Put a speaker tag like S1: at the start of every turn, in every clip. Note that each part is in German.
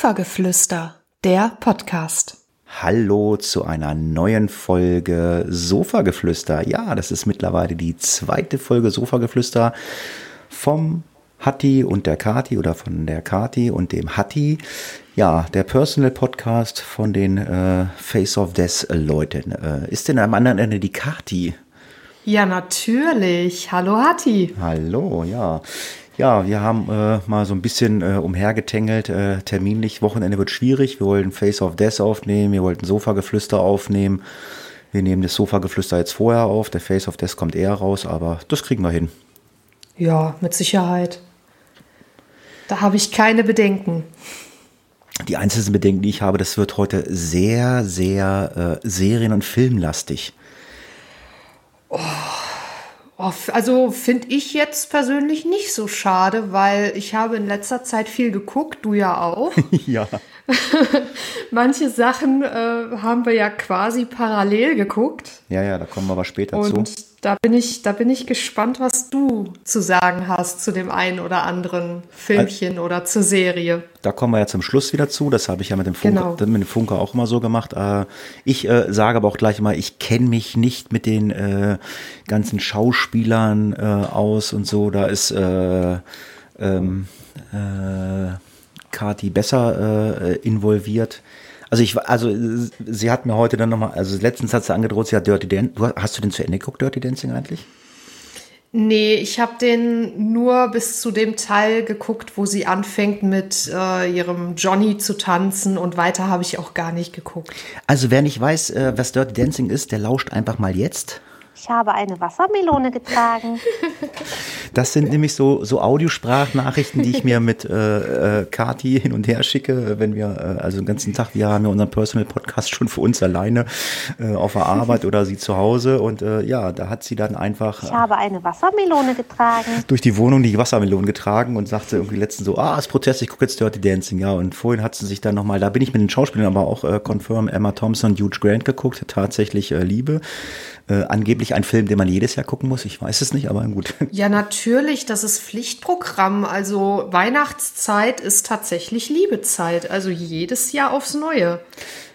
S1: Sofageflüster, der Podcast.
S2: Hallo zu einer neuen Folge Sofageflüster. Ja, das ist mittlerweile die zweite Folge Sofageflüster vom Hatti und der Kati oder von der Kati und dem Hatti. Ja, der Personal Podcast von den äh, Face of Death Leuten. Äh, ist denn am anderen Ende die Kati?
S1: Ja, natürlich. Hallo Hatti.
S2: Hallo, ja. Ja, wir haben äh, mal so ein bisschen äh, umhergetängelt. Äh, terminlich, Wochenende wird schwierig. Wir wollten Face of Death aufnehmen, wir wollten Sofageflüster aufnehmen. Wir nehmen das Sofageflüster jetzt vorher auf. Der Face of Death kommt eher raus, aber das kriegen wir hin.
S1: Ja, mit Sicherheit. Da habe ich keine Bedenken.
S2: Die einzigen Bedenken, die ich habe, das wird heute sehr, sehr äh, serien- und filmlastig.
S1: Oh, also finde ich jetzt persönlich nicht so schade, weil ich habe in letzter Zeit viel geguckt, du ja auch.
S2: ja.
S1: Manche Sachen äh, haben wir ja quasi parallel geguckt.
S2: Ja, ja, da kommen wir aber später
S1: Und
S2: zu.
S1: da bin ich, da bin ich gespannt, was du zu sagen hast zu dem einen oder anderen Filmchen oder zur Serie.
S2: Da kommen wir ja zum Schluss wieder zu. Das habe ich ja mit dem Funker,
S1: Genau.
S2: mit dem Funker auch immer so gemacht. Äh, Ich äh, sage aber auch gleich mal, ich kenne mich nicht mit den äh, ganzen Schauspielern äh, aus und so. Da ist äh, ähm, äh, Kati besser äh, involviert. Also ich, also sie hat mir heute dann nochmal, also letztens hat sie angedroht, sie hat Dirty Dancing. Hast du den zu Ende geguckt, Dirty Dancing eigentlich?
S1: Nee, ich habe den nur bis zu dem Teil geguckt, wo sie anfängt mit äh, ihrem Johnny zu tanzen und weiter habe ich auch gar nicht geguckt.
S2: Also wer nicht weiß, äh, was Dirty Dancing ist, der lauscht einfach mal jetzt.
S3: Ich habe eine Wassermelone getragen.
S2: Das sind nämlich so, so Audiosprachnachrichten, die ich mir mit äh, äh, Kati hin und her schicke, wenn wir, äh, also den ganzen Tag, wir haben ja unseren Personal Podcast schon für uns alleine äh, auf der Arbeit oder sie zu Hause und äh, ja, da hat sie dann einfach
S3: Ich habe eine Wassermelone getragen.
S2: durch die Wohnung die Wassermelone getragen und sagte irgendwie letztens so, ah, ist Protest, ich gucke jetzt Dirty Dancing, ja. Und vorhin hat sie sich dann nochmal, da bin ich mit den Schauspielern aber auch äh, confirm Emma Thompson, Hugh Grant geguckt, tatsächlich äh, Liebe. Äh, angeblich ein Film, den man jedes Jahr gucken muss, ich weiß es nicht, aber gut.
S1: Ja, natürlich, das ist Pflichtprogramm. Also Weihnachtszeit ist tatsächlich Liebezeit. Also jedes Jahr aufs Neue.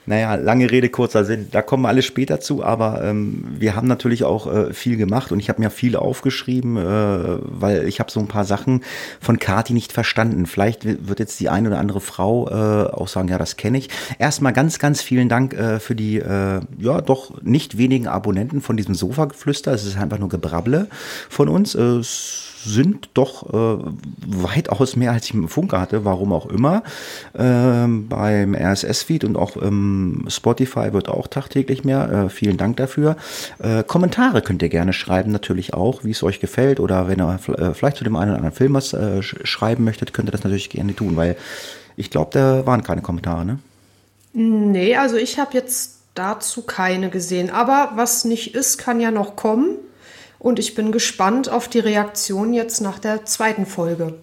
S2: Naja, lange Rede, kurzer Sinn. Da kommen wir alle später zu, aber ähm, wir haben natürlich auch äh, viel gemacht und ich habe mir viel aufgeschrieben, äh, weil ich habe so ein paar Sachen von Kati nicht verstanden. Vielleicht wi- wird jetzt die eine oder andere Frau äh, auch sagen, ja, das kenne ich. Erstmal ganz, ganz vielen Dank äh, für die, äh, ja, doch nicht wenigen Abonnenten von diesem Sofageflüster. Es ist einfach nur Gebrabble von uns. Äh, sind doch äh, weitaus mehr, als ich mit dem Funker hatte, warum auch immer. Ähm, beim RSS-Feed und auch ähm, Spotify wird auch tagtäglich mehr. Äh, vielen Dank dafür. Äh, Kommentare könnt ihr gerne schreiben, natürlich auch, wie es euch gefällt. Oder wenn ihr äh, vielleicht zu dem einen oder anderen Film was äh, sch schreiben möchtet, könnt ihr das natürlich gerne tun, weil ich glaube, da waren keine Kommentare, ne?
S1: Nee, also ich habe jetzt dazu keine gesehen. Aber was nicht ist, kann ja noch kommen. Und ich bin gespannt auf die Reaktion jetzt nach der zweiten Folge.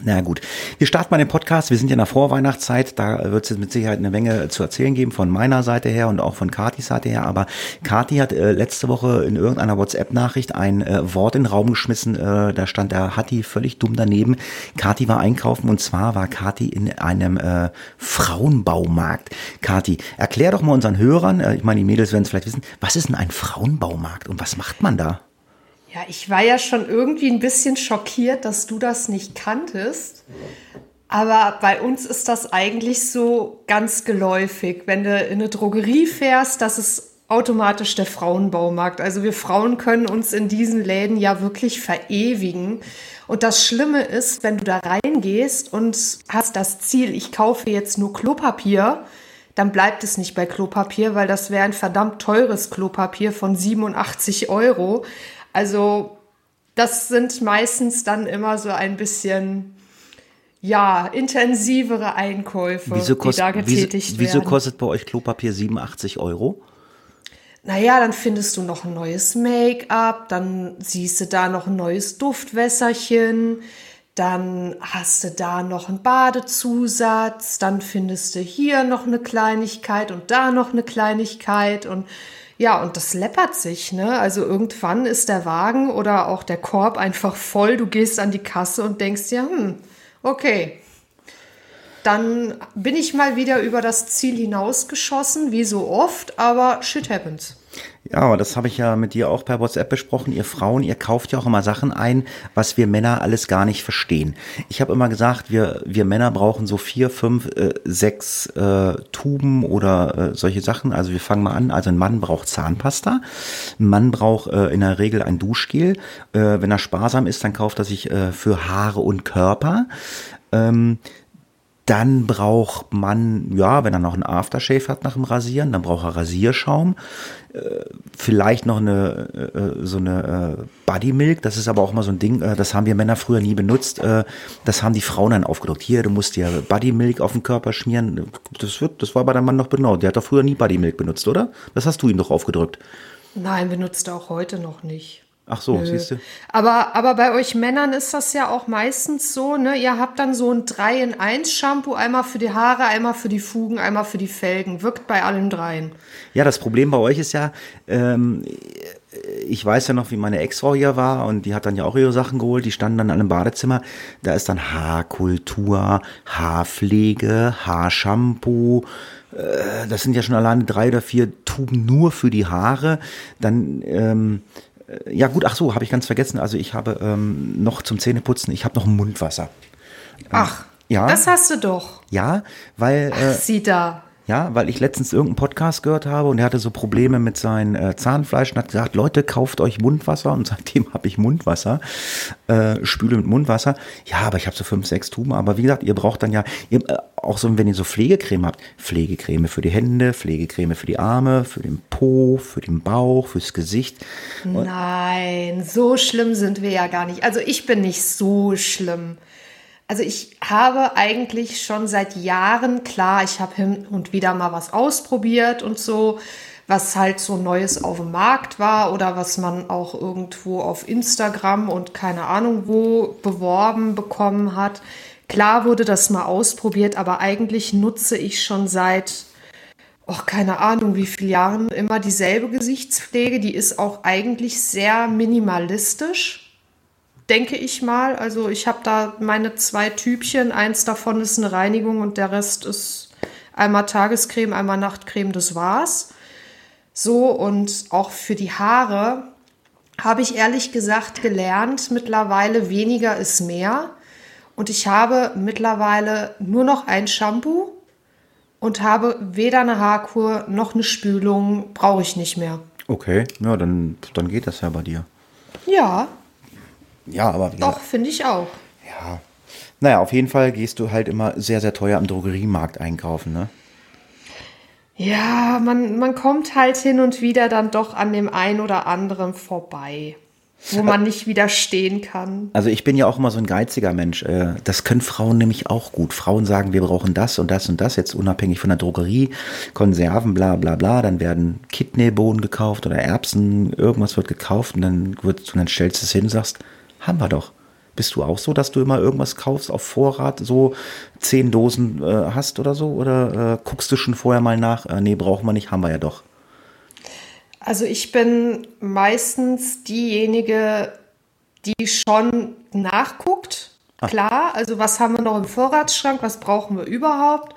S2: Na gut, wir starten mal den Podcast. Wir sind ja in der Vorweihnachtszeit. Da wird es mit Sicherheit eine Menge zu erzählen geben von meiner Seite her und auch von Katis Seite her. Aber Kati hat äh, letzte Woche in irgendeiner WhatsApp-Nachricht ein äh, Wort in den Raum geschmissen. Äh, da stand der Hatti völlig dumm daneben. Kati war einkaufen und zwar war Kati in einem äh, Frauenbaumarkt. Kati, erklär doch mal unseren Hörern, äh, ich meine, die Mädels werden es vielleicht wissen, was ist denn ein Frauenbaumarkt und was macht man da?
S1: Ja, ich war ja schon irgendwie ein bisschen schockiert, dass du das nicht kanntest. Aber bei uns ist das eigentlich so ganz geläufig. Wenn du in eine Drogerie fährst, das ist automatisch der Frauenbaumarkt. Also wir Frauen können uns in diesen Läden ja wirklich verewigen. Und das Schlimme ist, wenn du da reingehst und hast das Ziel, ich kaufe jetzt nur Klopapier, dann bleibt es nicht bei Klopapier, weil das wäre ein verdammt teures Klopapier von 87 Euro. Also das sind meistens dann immer so ein bisschen, ja, intensivere Einkäufe,
S2: Wieso,
S1: die
S2: kost,
S1: da
S2: wieso,
S1: getätigt
S2: wieso
S1: werden.
S2: kostet bei euch Klopapier 87 Euro?
S1: Naja, dann findest du noch ein neues Make-up, dann siehst du da noch ein neues Duftwässerchen, dann hast du da noch einen Badezusatz, dann findest du hier noch eine Kleinigkeit und da noch eine Kleinigkeit und ja, und das läppert sich, ne? Also irgendwann ist der Wagen oder auch der Korb einfach voll, du gehst an die Kasse und denkst dir, hm, okay, dann bin ich mal wieder über das Ziel hinausgeschossen, wie so oft, aber shit happens.
S2: Ja, aber das habe ich ja mit dir auch per WhatsApp besprochen. Ihr Frauen, ihr kauft ja auch immer Sachen ein, was wir Männer alles gar nicht verstehen. Ich habe immer gesagt, wir, wir Männer brauchen so vier, fünf, äh, sechs äh, Tuben oder äh, solche Sachen. Also wir fangen mal an. Also ein Mann braucht Zahnpasta. Ein Mann braucht äh, in der Regel ein Duschgel. Äh, wenn er sparsam ist, dann kauft er sich äh, für Haare und Körper. Ähm, dann braucht man, ja, wenn er noch einen Aftershave hat nach dem Rasieren, dann braucht er Rasierschaum. Äh, vielleicht noch eine, äh, so eine äh, Body Milk. Das ist aber auch mal so ein Ding, äh, das haben wir Männer früher nie benutzt. Äh, das haben die Frauen dann aufgedruckt. Hier, du musst dir Body Milk auf den Körper schmieren. Das wird, das war bei deinem Mann noch genau. Der hat doch früher nie Body Milk benutzt, oder? Das hast du ihm doch aufgedrückt.
S1: Nein, benutzt er auch heute noch nicht.
S2: Ach so, siehst du.
S1: Aber, aber bei euch Männern ist das ja auch meistens so, ne? Ihr habt dann so ein 3 in 1 Shampoo, einmal für die Haare, einmal für die Fugen, einmal für die Felgen. Wirkt bei allen dreien.
S2: Ja, das Problem bei euch ist ja, ähm, ich weiß ja noch, wie meine Ex-Frau hier war und die hat dann ja auch ihre Sachen geholt, die standen dann alle im Badezimmer. Da ist dann Haarkultur, Haarpflege, Haarshampoo, äh, das sind ja schon alleine drei oder vier Tuben nur für die Haare. Dann ähm, äh, ja gut, ach so, habe ich ganz vergessen. Also ich habe ähm, noch zum Zähneputzen, ich habe noch Mundwasser.
S1: Ach, ja. Das hast du doch.
S2: Ja, weil.
S1: Ach, äh, sieh da.
S2: Ja, weil ich letztens irgendeinen Podcast gehört habe und er hatte so Probleme mit seinem äh, Zahnfleisch und hat gesagt, Leute, kauft euch Mundwasser und seitdem habe ich Mundwasser, äh, spüle mit Mundwasser. Ja, aber ich habe so fünf, sechs Tuben, aber wie gesagt, ihr braucht dann ja, ihr, äh, auch so, wenn ihr so Pflegecreme habt, Pflegecreme für die Hände, Pflegecreme für die Arme, für den Po, für den Bauch, fürs Gesicht.
S1: Nein, so schlimm sind wir ja gar nicht. Also ich bin nicht so schlimm. Also ich habe eigentlich schon seit Jahren, klar, ich habe hin und wieder mal was ausprobiert und so, was halt so Neues auf dem Markt war oder was man auch irgendwo auf Instagram und keine Ahnung wo beworben bekommen hat. Klar wurde das mal ausprobiert, aber eigentlich nutze ich schon seit, oh, keine Ahnung, wie viele Jahren immer dieselbe Gesichtspflege. Die ist auch eigentlich sehr minimalistisch denke ich mal. Also ich habe da meine zwei Typchen. Eins davon ist eine Reinigung und der Rest ist einmal Tagescreme, einmal Nachtcreme. Das war's. So und auch für die Haare habe ich ehrlich gesagt gelernt, mittlerweile weniger ist mehr. Und ich habe mittlerweile nur noch ein Shampoo und habe weder eine Haarkur noch eine Spülung, brauche ich nicht mehr.
S2: Okay, ja, dann, dann geht das ja bei dir.
S1: Ja,
S2: ja, aber.
S1: Doch, finde ich auch.
S2: Ja. Naja, auf jeden Fall gehst du halt immer sehr, sehr teuer am Drogeriemarkt einkaufen, ne?
S1: Ja, man, man kommt halt hin und wieder dann doch an dem einen oder anderen vorbei, wo man nicht widerstehen kann.
S2: Also ich bin ja auch immer so ein geiziger Mensch. Äh, das können Frauen nämlich auch gut. Frauen sagen, wir brauchen das und das und das, jetzt unabhängig von der Drogerie, Konserven, bla bla bla. Dann werden Kidneybohnen gekauft oder Erbsen, irgendwas wird gekauft und dann, wird, und dann stellst du es hin und sagst, haben wir doch. Bist du auch so, dass du immer irgendwas kaufst auf Vorrat, so zehn Dosen äh, hast oder so? Oder äh, guckst du schon vorher mal nach? Äh, nee, brauchen wir nicht, haben wir ja doch.
S1: Also ich bin meistens diejenige, die schon nachguckt. Ach. Klar, also was haben wir noch im Vorratsschrank, was brauchen wir überhaupt?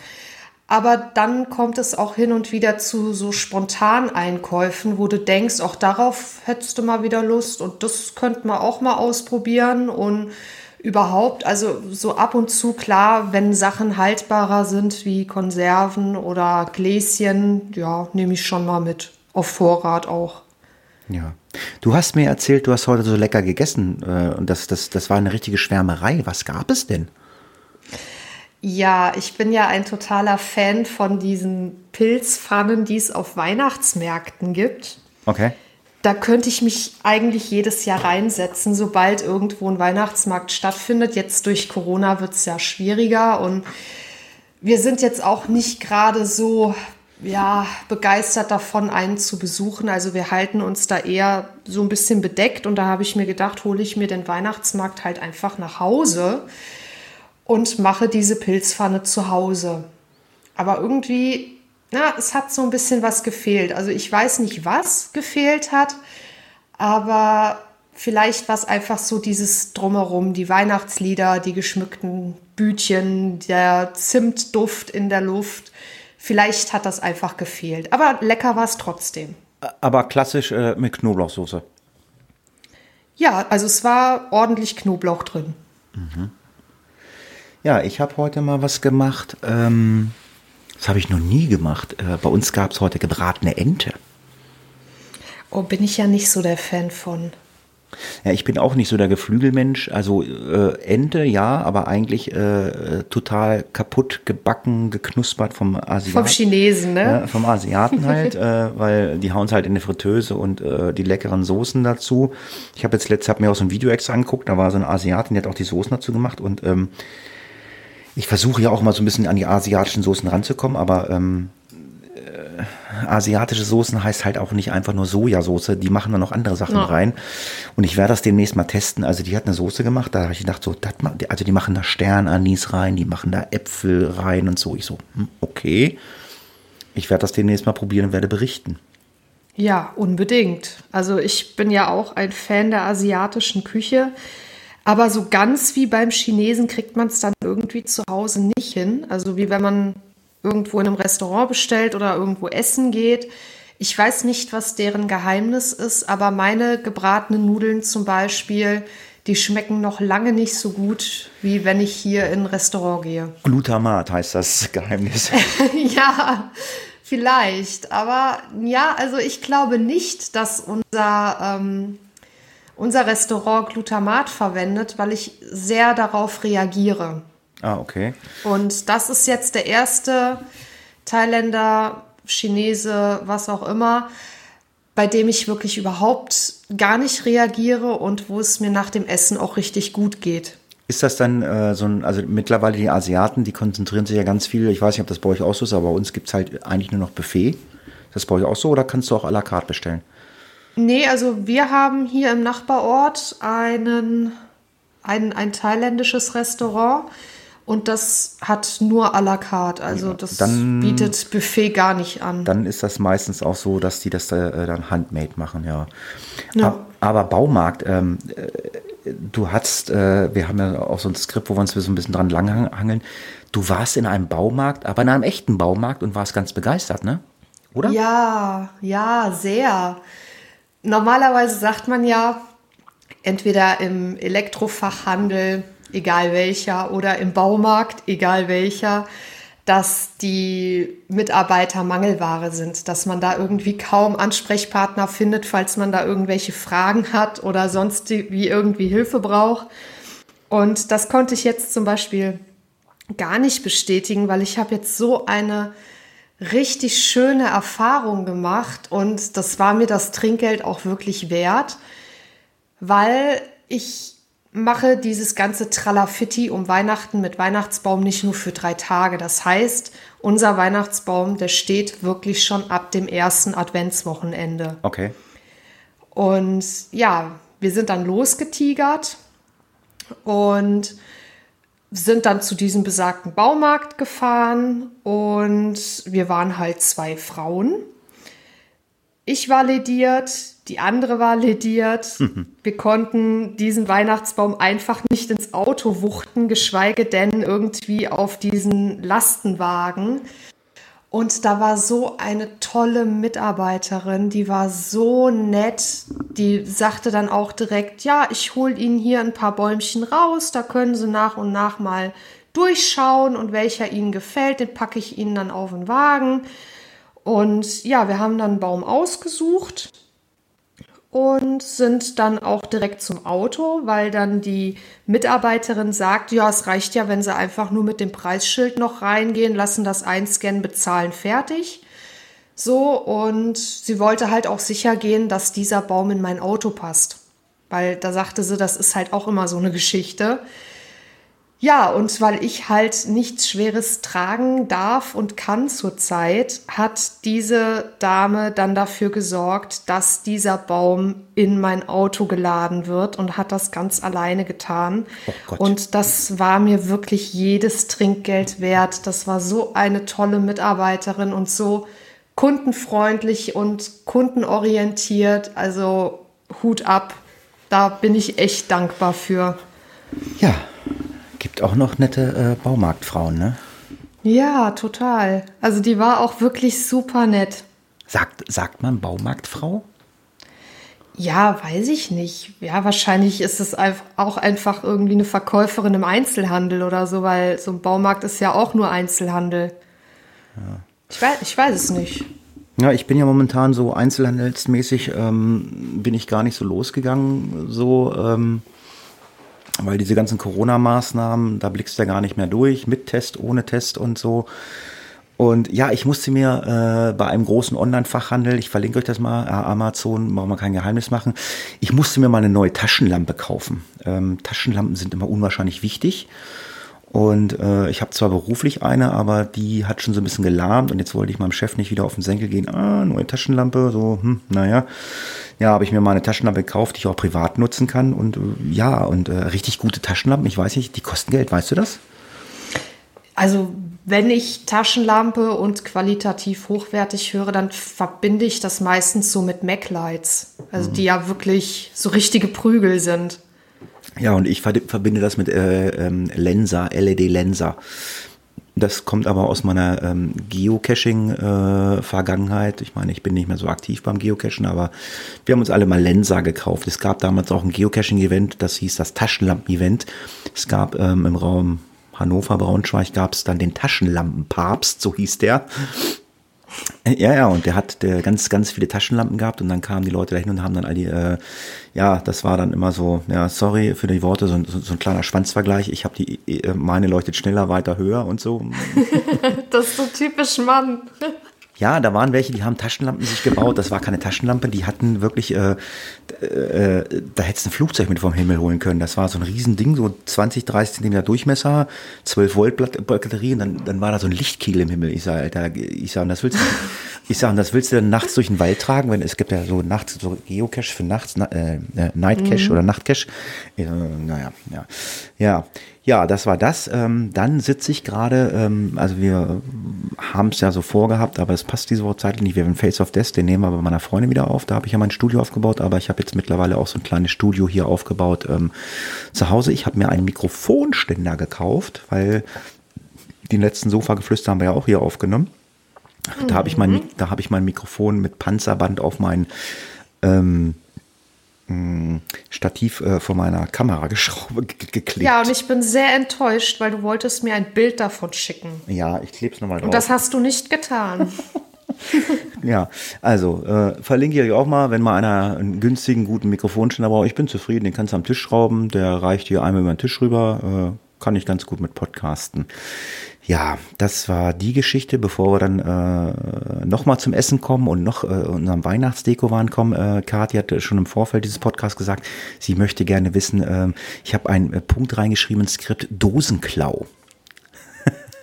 S1: Aber dann kommt es auch hin und wieder zu so Spontaneinkäufen, wo du denkst, auch darauf hättest du mal wieder Lust und das könnte man auch mal ausprobieren und überhaupt, also so ab und zu klar, wenn Sachen haltbarer sind wie Konserven oder Gläschen, ja, nehme ich schon mal mit. Auf Vorrat auch.
S2: Ja. Du hast mir erzählt, du hast heute so lecker gegessen äh, und das, das, das war eine richtige Schwärmerei. Was gab es denn?
S1: Ja, ich bin ja ein totaler Fan von diesen Pilzpfannen, die es auf Weihnachtsmärkten gibt.
S2: Okay.
S1: Da könnte ich mich eigentlich jedes Jahr reinsetzen, sobald irgendwo ein Weihnachtsmarkt stattfindet. Jetzt durch Corona wird es ja schwieriger und wir sind jetzt auch nicht gerade so ja, begeistert davon, einen zu besuchen. Also wir halten uns da eher so ein bisschen bedeckt und da habe ich mir gedacht, hole ich mir den Weihnachtsmarkt halt einfach nach Hause und mache diese Pilzpfanne zu Hause. Aber irgendwie, na, es hat so ein bisschen was gefehlt. Also ich weiß nicht, was gefehlt hat, aber vielleicht war es einfach so dieses Drumherum, die Weihnachtslieder, die geschmückten Bütchen, der Zimtduft in der Luft. Vielleicht hat das einfach gefehlt. Aber lecker war es trotzdem.
S2: Aber klassisch äh, mit Knoblauchsoße.
S1: Ja, also es war ordentlich Knoblauch drin.
S2: Ja, ich habe heute mal was gemacht. Ähm, das habe ich noch nie gemacht. Äh, bei uns gab es heute gebratene Ente.
S1: Oh, bin ich ja nicht so der Fan von.
S2: Ja, ich bin auch nicht so der Geflügelmensch. Also äh, Ente, ja, aber eigentlich äh, total kaputt gebacken, geknuspert vom Asiaten.
S1: Vom Chinesen, ne?
S2: Ja, vom Asiaten halt, äh, weil die hauen es halt in eine Fritteuse und äh, die leckeren Soßen dazu. Ich habe jetzt letztes hab mir auch so ein Video extra angeguckt, da war so eine Asiatin, die hat auch die Soßen dazu gemacht und ähm, ich versuche ja auch mal so ein bisschen an die asiatischen Soßen ranzukommen, aber ähm, äh, asiatische Soßen heißt halt auch nicht einfach nur Sojasauce, die machen da noch andere Sachen
S1: Ja.
S2: rein. Und ich werde das demnächst mal testen. Also die hat eine Soße gemacht, da habe ich gedacht, so, ma- also die machen da Sternanis rein, die machen da Äpfel rein und so. Ich so, hm, okay. Ich werde das demnächst mal probieren und werde berichten.
S1: Ja, unbedingt. Also ich bin ja auch ein Fan der asiatischen Küche. Aber so ganz wie beim Chinesen kriegt man es dann irgendwie zu Hause nicht hin. Also wie wenn man irgendwo in einem Restaurant bestellt oder irgendwo essen geht. Ich weiß nicht, was deren Geheimnis ist, aber meine gebratenen Nudeln zum Beispiel, die schmecken noch lange nicht so gut, wie wenn ich hier in ein Restaurant gehe.
S2: Glutamat heißt das Geheimnis.
S1: ja, vielleicht. Aber ja, also ich glaube nicht, dass unser, ähm, unser Restaurant Glutamat verwendet, weil ich sehr darauf reagiere.
S2: ah, okay.
S1: Und das ist jetzt der erste Thailänder, Chinese, was auch immer, bei dem ich wirklich überhaupt gar nicht reagiere und wo es mir nach dem Essen auch richtig gut geht.
S2: Ist das dann äh, so ein, also mittlerweile die Asiaten, die konzentrieren sich ja ganz viel, ich weiß nicht, ob das bei euch auch so ist, aber bei uns gibt es halt eigentlich nur noch Buffet. Ist das bei euch auch so oder kannst du auch à la carte bestellen?
S1: Nee, also wir haben hier im Nachbarort einen, ein, ein thailändisches Restaurant und das hat nur à la carte. Also das
S2: dann-
S1: bietet Buffet gar nicht an.
S2: Dann ist das meistens auch so, dass die das äh, dann handmade machen, ja.
S1: Ja.
S2: Aber Baumarkt, ähm, äh, du hast, äh, wir haben ja auch so ein Skript, wo wir uns so ein bisschen dran langhangeln. Du warst in einem Baumarkt, aber in einem echten Baumarkt und warst ganz begeistert, ne? Oder?
S1: Ja, ja, sehr. Normalerweise sagt man ja, entweder im Elektrofachhandel, egal welcher, oder im Baumarkt, egal welcher, dass die Mitarbeiter Mangelware sind, dass man da irgendwie kaum Ansprechpartner findet, falls man da irgendwelche Fragen hat oder sonst wie irgendwie Hilfe braucht. Und das konnte ich jetzt zum Beispiel gar nicht bestätigen, weil ich habe jetzt so eine richtig schöne Erfahrung gemacht und das war mir das Trinkgeld auch wirklich wert, weil ich mache dieses ganze Tralafitti um Weihnachten mit Weihnachtsbaum nicht nur für drei Tage. Das heißt, unser Weihnachtsbaum, der steht wirklich schon ab dem ersten Adventswochenende.
S2: Okay.
S1: Und ja, wir sind dann losgetigert und sind dann zu diesem besagten Baumarkt gefahren und wir waren halt zwei Frauen. Ich war lediert, die andere war lediert. Wir konnten diesen Weihnachtsbaum einfach nicht ins Auto wuchten, geschweige denn irgendwie auf diesen Lastenwagen. Und da war so eine tolle Mitarbeiterin, die war so nett. Die sagte dann auch direkt, ja, ich hole Ihnen hier ein paar Bäumchen raus, da können Sie nach und nach mal durchschauen und welcher Ihnen gefällt, den packe ich Ihnen dann auf den Wagen. Und ja, wir haben dann einen Baum ausgesucht und sind dann auch direkt zum Auto, weil dann die Mitarbeiterin sagt, ja, es reicht ja, wenn sie einfach nur mit dem Preisschild noch reingehen, lassen das einscannen, bezahlen, fertig. So, und sie wollte halt auch sicher gehen, dass dieser Baum in mein Auto passt. Weil da sagte sie, das ist halt auch immer so eine Geschichte. Ja, und weil ich halt nichts Schweres tragen darf und kann zurzeit, hat diese Dame dann dafür gesorgt, dass dieser Baum in mein Auto geladen wird und hat das ganz alleine getan.
S2: Oh
S1: und das war mir wirklich jedes Trinkgeld wert. Das war so eine tolle Mitarbeiterin und so kundenfreundlich und kundenorientiert. Also Hut ab. Da bin ich echt dankbar für.
S2: Ja, gibt auch noch nette äh, Baumarktfrauen, ne?
S1: Ja, total. Also die war auch wirklich super nett.
S2: Sagt, sagt man Baumarktfrau?
S1: Ja, weiß ich nicht. Ja, wahrscheinlich ist es auch einfach irgendwie eine Verkäuferin im Einzelhandel oder so, weil so ein Baumarkt ist ja auch nur Einzelhandel. Ja. Ich, weiß, ich weiß es nicht.
S2: Ja, ich bin ja momentan so einzelhandelsmäßig, ähm, bin ich gar nicht so losgegangen, so, ähm, weil diese ganzen Corona-Maßnahmen, da blickst du ja gar nicht mehr durch, mit Test, ohne Test und so. Und ja, ich musste mir äh, bei einem großen Online-Fachhandel, ich verlinke euch das mal, äh, Amazon, brauchen wir kein Geheimnis machen, ich musste mir mal eine neue Taschenlampe kaufen. Ähm, Taschenlampen sind immer unwahrscheinlich wichtig. Und äh, ich habe zwar beruflich eine, aber die hat schon so ein bisschen gelahmt und jetzt wollte ich meinem Chef nicht wieder auf den Senkel gehen. Ah, neue Taschenlampe, so, hm, naja. Ja, habe ich mir mal eine Taschenlampe gekauft, die ich auch privat nutzen kann. Und äh, ja, und äh, richtig gute Taschenlampen, ich weiß nicht, die kosten Geld, weißt du das?
S1: Also wenn ich Taschenlampe und qualitativ hochwertig höre, dann verbinde ich das meistens so mit Mac-Lights. Also mhm. die ja wirklich so richtige Prügel sind.
S2: Ja, und ich verbinde das mit äh, ähm, Lensa, LED-Lensa. Das kommt aber aus meiner ähm, Geocaching-Vergangenheit. Äh, ich meine, ich bin nicht mehr so aktiv beim Geocachen, aber wir haben uns alle mal Lensa gekauft. Es gab damals auch ein Geocaching-Event, das hieß das Taschenlampen-Event. Es gab ähm, im Raum Hannover, Braunschweig gab es dann den Taschenlampenpapst, so hieß der. Ja, ja, und der hat der ganz, ganz viele Taschenlampen gehabt und dann kamen die Leute dahin und haben dann all die, äh, ja, das war dann immer so, ja, sorry für die Worte, so, so, so ein kleiner Schwanzvergleich. Ich habe die, äh, meine leuchtet schneller, weiter, höher und so.
S1: das ist so typisch Mann.
S2: Ja, da waren welche, die haben Taschenlampen sich gebaut. Das war keine Taschenlampe, die hatten wirklich, äh, äh, da hättest du ein Flugzeug mit vom Himmel holen können. Das war so ein Riesending, so 20, 30 Zentimeter Durchmesser, 12 Volt Batterie und dann, dann war da so ein Lichtkiel im Himmel. Ich sage, Alter, ich sage, das willst du, ich sage, das willst du dann nachts durch den Wald tragen, wenn es gibt ja so nachts so Geocache für nachts, äh, äh, Night Cache mhm. oder Nachtcache. Äh, naja, ja, ja. Ja, das war das. Ähm, dann sitze ich gerade, ähm, also wir haben es ja so vorgehabt, aber es passt diese Woche zeitlich nicht. Wir haben Face of Death, den nehmen wir bei meiner Freundin wieder auf. Da habe ich ja mein Studio aufgebaut, aber ich habe jetzt mittlerweile auch so ein kleines Studio hier aufgebaut ähm, zu Hause. Ich habe mir einen Mikrofonständer gekauft, weil die letzten Sofa-Geflüster haben wir ja auch hier aufgenommen. Da habe ich mein, mhm. da habe ich mein Mikrofon mit Panzerband auf mein ähm, Stativ äh, vor meiner Kamera geschraubt, geklebt.
S1: Ja, und ich bin sehr enttäuscht, weil du wolltest mir ein Bild davon schicken.
S2: Ja, ich klebe es nochmal drauf.
S1: Und das hast du nicht getan.
S2: ja, also äh, verlinke ich euch auch mal, wenn mal einer einen günstigen, guten Mikrofonständer braucht. Ich bin zufrieden, den kannst du am Tisch schrauben, der reicht hier einmal über den Tisch rüber, äh, kann ich ganz gut mit podcasten. Ja, das war die Geschichte, bevor wir dann äh, nochmal zum Essen kommen und noch äh, unserem Weihnachtsdeko-Wahn kommen. Äh, Kathi hat schon im Vorfeld dieses Podcasts gesagt, sie möchte gerne wissen, äh, ich habe einen äh, Punkt reingeschrieben ins Skript, Dosenklau.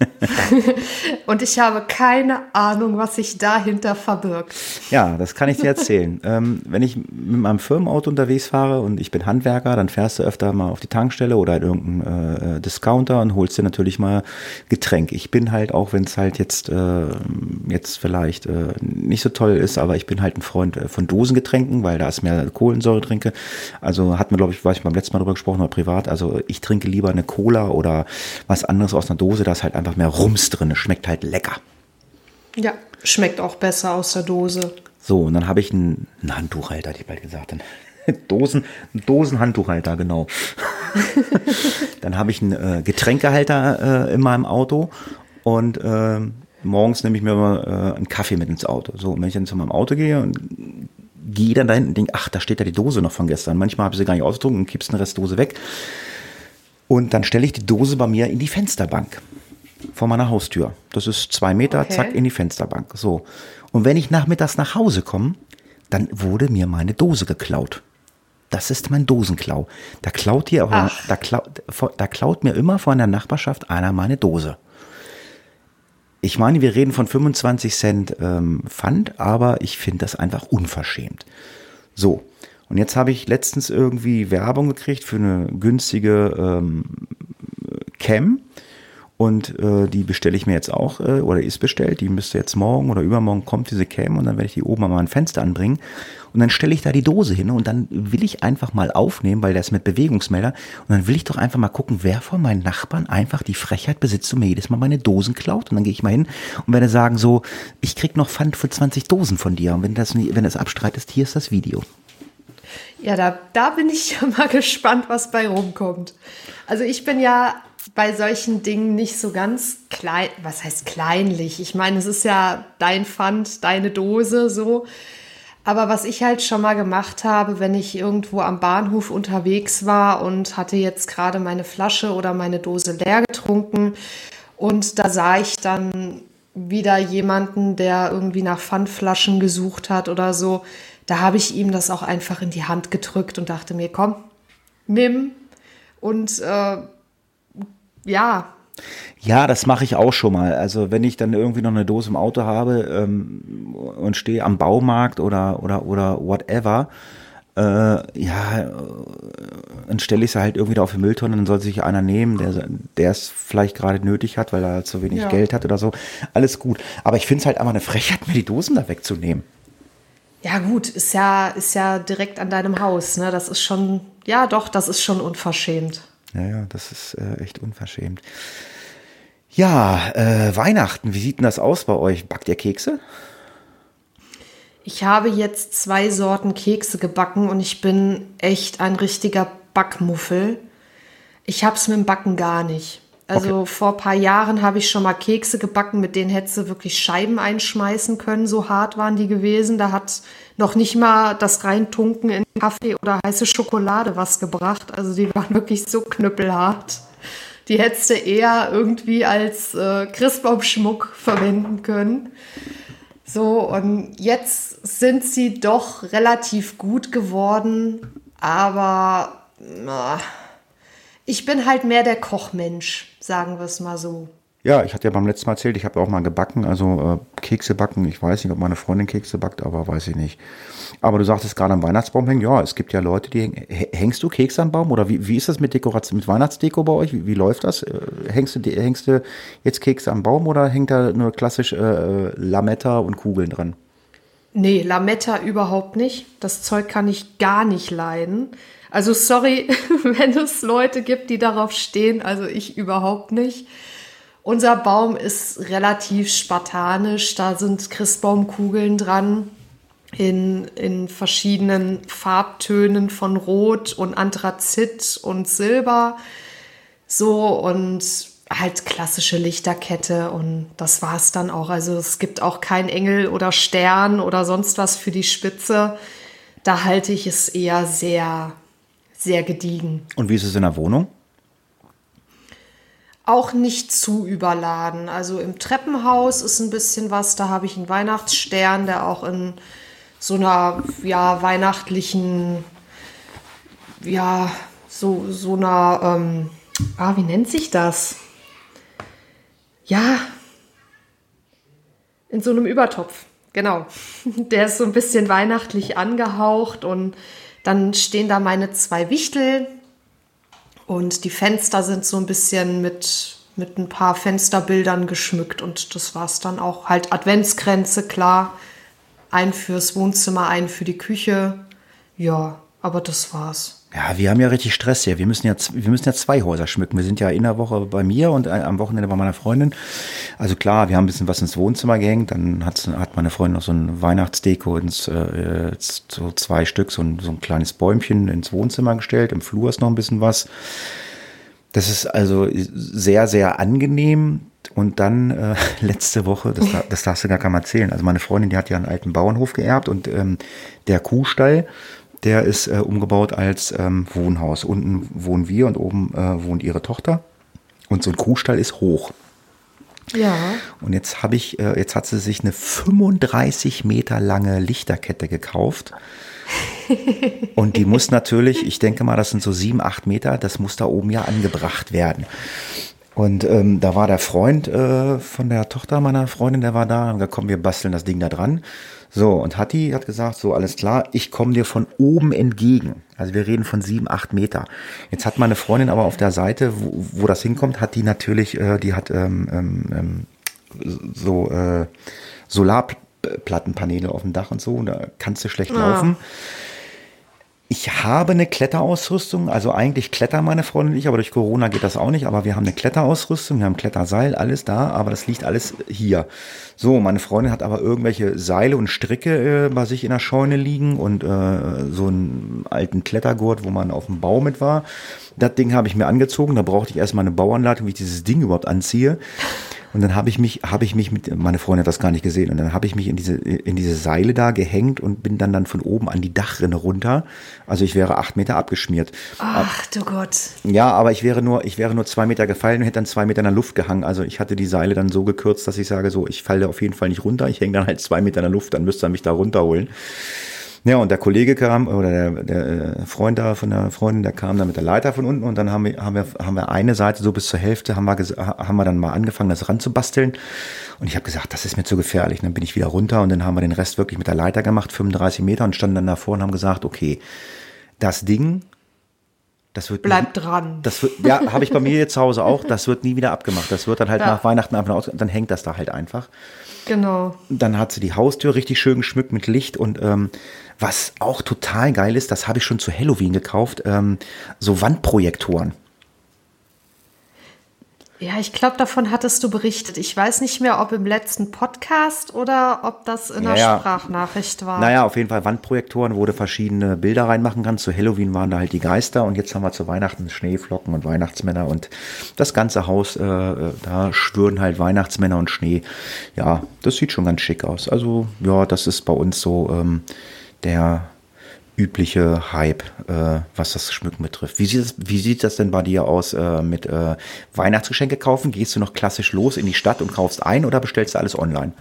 S1: und ich habe keine Ahnung, was sich dahinter verbirgt.
S2: Ja, das kann ich dir erzählen. ähm, wenn ich mit meinem Firmenauto unterwegs fahre und ich bin Handwerker, dann fährst du öfter mal auf die Tankstelle oder in irgendeinen äh, Discounter und holst dir natürlich mal Getränk. Ich bin halt, auch wenn es halt jetzt, äh, jetzt vielleicht äh, nicht so toll ist, aber ich bin halt ein Freund äh, von Dosengetränken, weil da ist mehr Kohlensäure trinke. Also hat man, glaube ich, weiß ich beim letzten Mal drüber gesprochen, oder privat. Also ich trinke lieber eine Cola oder was anderes aus einer Dose, da ist halt einfach mehr Rums drin. Schmeckt halt lecker.
S1: Ja, schmeckt auch besser aus der Dose.
S2: So, und dann habe ich einen, einen Handtuchhalter, hätte ich bald gesagt. Dosen, Dosenhandtuchhalter, genau. dann habe ich einen äh, Getränkehalter äh, in meinem Auto und äh, morgens nehme ich mir immer äh, einen Kaffee mit ins Auto. So, und wenn ich dann zu meinem Auto gehe und gehe dann dahin und denke, ach, da steht ja die Dose noch von gestern. Manchmal habe ich sie gar nicht ausgetrunken und kippst eine Restdose weg. Und dann stelle ich die Dose bei mir in die Fensterbank vor meiner Haustür. Das ist zwei Meter, okay. zack, in die Fensterbank. So. Und wenn ich nachmittags nach Hause komme, dann wurde mir meine Dose geklaut. Das ist mein Dosenklau. Da klaut hier, da klaut, da klaut mir immer von der Nachbarschaft einer meine Dose. Ich meine, wir reden von 25 Cent ähm, Pfand, aber ich finde das einfach unverschämt. So. Und jetzt habe ich letztens irgendwie Werbung gekriegt für eine günstige ähm, Cam Und äh, die bestelle ich mir jetzt auch, äh, oder ist bestellt. Die müsste jetzt morgen oder übermorgen kommt diese Cam und dann werde ich die oben an mein Fenster anbringen. Und dann stelle ich da die Dose hin und dann will ich einfach mal aufnehmen, weil der ist mit Bewegungsmelder. Und dann will ich doch einfach mal gucken, wer von meinen Nachbarn einfach die Frechheit besitzt und mir jedes Mal meine Dosen klaut. Und dann gehe ich mal hin und werde sagen so, ich krieg noch Pfand für 20 Dosen von dir. Und wenn das, wenn das abstreitest, hier ist das Video.
S1: Ja, da, da bin ich ja mal gespannt, was bei rumkommt. Also ich bin ja bei solchen Dingen nicht so ganz klein, was heißt kleinlich? Ich meine, es ist ja dein Pfand, deine Dose so. Aber was ich halt schon mal gemacht habe, wenn ich irgendwo am Bahnhof unterwegs war und hatte jetzt gerade meine Flasche oder meine Dose leer getrunken und da sah ich dann wieder jemanden, der irgendwie nach Pfandflaschen gesucht hat oder so, da habe ich ihm das auch einfach in die Hand gedrückt und dachte mir, komm, nimm und äh, ja.
S2: Ja, das mache ich auch schon mal. Also wenn ich dann irgendwie noch eine Dose im Auto habe ähm, und stehe am Baumarkt oder oder oder whatever, äh, ja, dann stelle ich sie halt irgendwie da auf die Mülltonne, dann soll sich einer nehmen, der, der es vielleicht gerade nötig hat, weil er zu wenig ja. Geld hat oder so. Alles gut. Aber ich finde es halt einfach eine Frechheit, mir die Dosen da wegzunehmen.
S1: Ja, gut, ist ja, ist ja direkt an deinem Haus, ne? Das ist schon, ja doch, das ist schon unverschämt.
S2: Ja, ja, das ist äh, echt unverschämt. Ja, äh, Weihnachten, wie sieht denn das aus bei euch? Backt ihr Kekse?
S1: Ich habe jetzt zwei Sorten Kekse gebacken und ich bin echt ein richtiger Backmuffel. Ich hab's mit dem Backen gar nicht. Also okay. vor ein paar Jahren habe ich schon mal Kekse gebacken, mit denen hättest du wirklich Scheiben einschmeißen können. So hart waren die gewesen. Da hat noch nicht mal das Reintunken in Kaffee oder heiße Schokolade was gebracht. Also die waren wirklich so knüppelhart. Die hättest du eher irgendwie als äh, Christbaumschmuck verwenden können. So, und jetzt sind sie doch relativ gut geworden, aber äh, ich bin halt mehr der Kochmensch, sagen wir es mal so.
S2: Ja, ich hatte ja beim letzten Mal erzählt, ich habe auch mal gebacken, also äh, Kekse backen. Ich weiß nicht, ob meine Freundin Kekse backt, aber weiß ich nicht. Aber du sagtest gerade am Weihnachtsbaum hängen. Ja, es gibt ja Leute, die hängen. Hängst du Kekse am Baum oder wie, wie ist das mit Dekoration, mit Weihnachtsdeko bei euch? Wie, wie läuft das? Äh, hängst du, hängst du jetzt Kekse am Baum oder hängt da nur klassisch äh, äh, Lametta und Kugeln dran?
S1: Nee, Lametta überhaupt nicht. Das Zeug kann ich gar nicht leiden. Also sorry, wenn es Leute gibt, die darauf stehen, also ich überhaupt nicht. Unser Baum ist relativ spartanisch, da sind Christbaumkugeln dran in, in verschiedenen Farbtönen von Rot und Anthrazit und Silber. So und halt klassische Lichterkette und das war es dann auch. Also es gibt auch kein Engel oder Stern oder sonst was für die Spitze. Da halte ich es eher sehr sehr gediegen.
S2: Und wie ist es in der Wohnung?
S1: Auch nicht zu überladen. Also im Treppenhaus ist ein bisschen was. Da habe ich einen Weihnachtsstern, der auch in so einer ja, weihnachtlichen, ja, so, so einer, ähm, ah, wie nennt sich das? Ja, in so einem Übertopf, genau. Der ist so ein bisschen weihnachtlich angehaucht und dann stehen da meine zwei Wichtel und die Fenster sind so ein bisschen mit, mit ein paar Fensterbildern geschmückt und das war es dann auch. Halt Adventsgrenze, klar. Ein fürs Wohnzimmer, ein für die Küche. Ja, aber das war's.
S2: Ja, wir haben ja richtig Stress hier. Wir müssen ja, wir müssen ja zwei Häuser schmücken. Wir sind ja in der Woche bei mir und äh, am Wochenende bei meiner Freundin. Also klar, wir haben ein bisschen was ins Wohnzimmer gehängt. Dann hat, hat meine Freundin noch so ein Weihnachtsdeko ins, äh, so zwei Stück, so ein, so ein kleines Bäumchen ins Wohnzimmer gestellt. Im Flur ist noch ein bisschen was. Das ist also sehr, sehr angenehm. Und dann äh, letzte Woche, das, das darfst du gar keinem erzählen. Also meine Freundin, die hat ja einen alten Bauernhof geerbt und ähm, der Kuhstall, der ist äh, umgebaut als ähm, Wohnhaus. Unten wohnen wir und oben äh, wohnt ihre Tochter. Und so ein Kuhstall ist hoch.
S1: Ja.
S2: Und jetzt habe ich, äh, jetzt hat sie sich eine 35 Meter lange Lichterkette gekauft. und die muss natürlich, ich denke mal, das sind so sieben, acht Meter, das muss da oben ja angebracht werden. Und ähm, da war der Freund äh, von der Tochter meiner Freundin, der war da. Und gesagt, komm, wir basteln das Ding da dran. So, und Hatti hat gesagt, so alles klar, ich komme dir von oben entgegen. Also wir reden von sieben, acht Meter. Jetzt hat meine Freundin aber auf der Seite, wo, wo das hinkommt, hat die natürlich, äh, die hat ähm, ähm, ähm so äh, Solarplattenpaneele auf dem Dach und so. Und da kannst du schlecht
S1: Ah.
S2: laufen. Ich habe eine Kletterausrüstung, also eigentlich klettern meine Freundin und ich, aber durch Corona geht das auch nicht. Aber wir haben eine Kletterausrüstung, wir haben Kletterseil, alles da, aber das liegt alles hier. So, meine Freundin hat aber irgendwelche Seile und Stricke äh, bei sich in der Scheune liegen und äh, so einen alten Klettergurt, wo man auf dem Bau mit war. Das Ding habe ich mir angezogen, da brauchte ich erstmal eine Bauanleitung, wie ich dieses Ding überhaupt anziehe. Und dann habe ich mich, habe ich mich mit, meine Freundin hat das gar nicht gesehen, und dann habe ich mich in diese, in diese Seile da gehängt und bin dann dann von oben an die Dachrinne runter. Also ich wäre acht Meter abgeschmiert.
S1: Ach du Gott.
S2: Ja, aber ich wäre nur, ich wäre nur zwei Meter gefallen und hätte dann zwei Meter in der Luft gehangen. Also ich hatte die Seile dann so gekürzt, dass ich sage, so, ich falle auf jeden Fall nicht runter. Ich hänge dann halt zwei Meter in der Luft, dann müsste er mich da runterholen. Ja, und der Kollege kam, oder der, der äh, Freund da von der Freundin, der kam dann mit der Leiter von unten und dann haben wir, haben wir, haben wir eine Seite so bis zur Hälfte, haben wir, haben wir dann mal angefangen, das ranzubasteln. Und ich habe gesagt, das ist mir zu gefährlich. Und dann bin ich wieder runter und dann haben wir den Rest wirklich mit der Leiter gemacht, 35 Meter und standen dann davor und haben gesagt, okay, das Ding, das wird
S1: Bleib dran.
S2: das wird, ja, habe ich bei mir jetzt zu Hause auch. Das wird nie wieder abgemacht. Das wird dann halt
S1: Ja.
S2: nach Weihnachten einfach aus, dann hängt das da halt einfach.
S1: Genau.
S2: Dann hat sie die Haustür richtig schön geschmückt mit Licht und ähm, was auch total geil ist, das habe ich schon zu Halloween gekauft, ähm, so Wandprojektoren.
S1: Ja, ich glaube, davon hattest du berichtet. Ich weiß nicht mehr, ob im letzten Podcast oder ob das in der. Sprachnachricht war.
S2: Naja, auf jeden Fall Wandprojektoren, wo du verschiedene Bilder reinmachen kannst. Zu Halloween waren da halt die Geister und jetzt haben wir zu Weihnachten Schneeflocken und Weihnachtsmänner und das ganze Haus, äh, da schwören halt Weihnachtsmänner und Schnee. Ja, das sieht schon ganz schick aus. Also ja, das ist bei uns so ähm, der übliche Hype, äh, was das Schmücken betrifft. Wie sieht das, wie sieht das denn bei dir aus äh, mit äh, Weihnachtsgeschenke kaufen? Gehst du noch klassisch los in die Stadt und kaufst ein oder bestellst du alles online?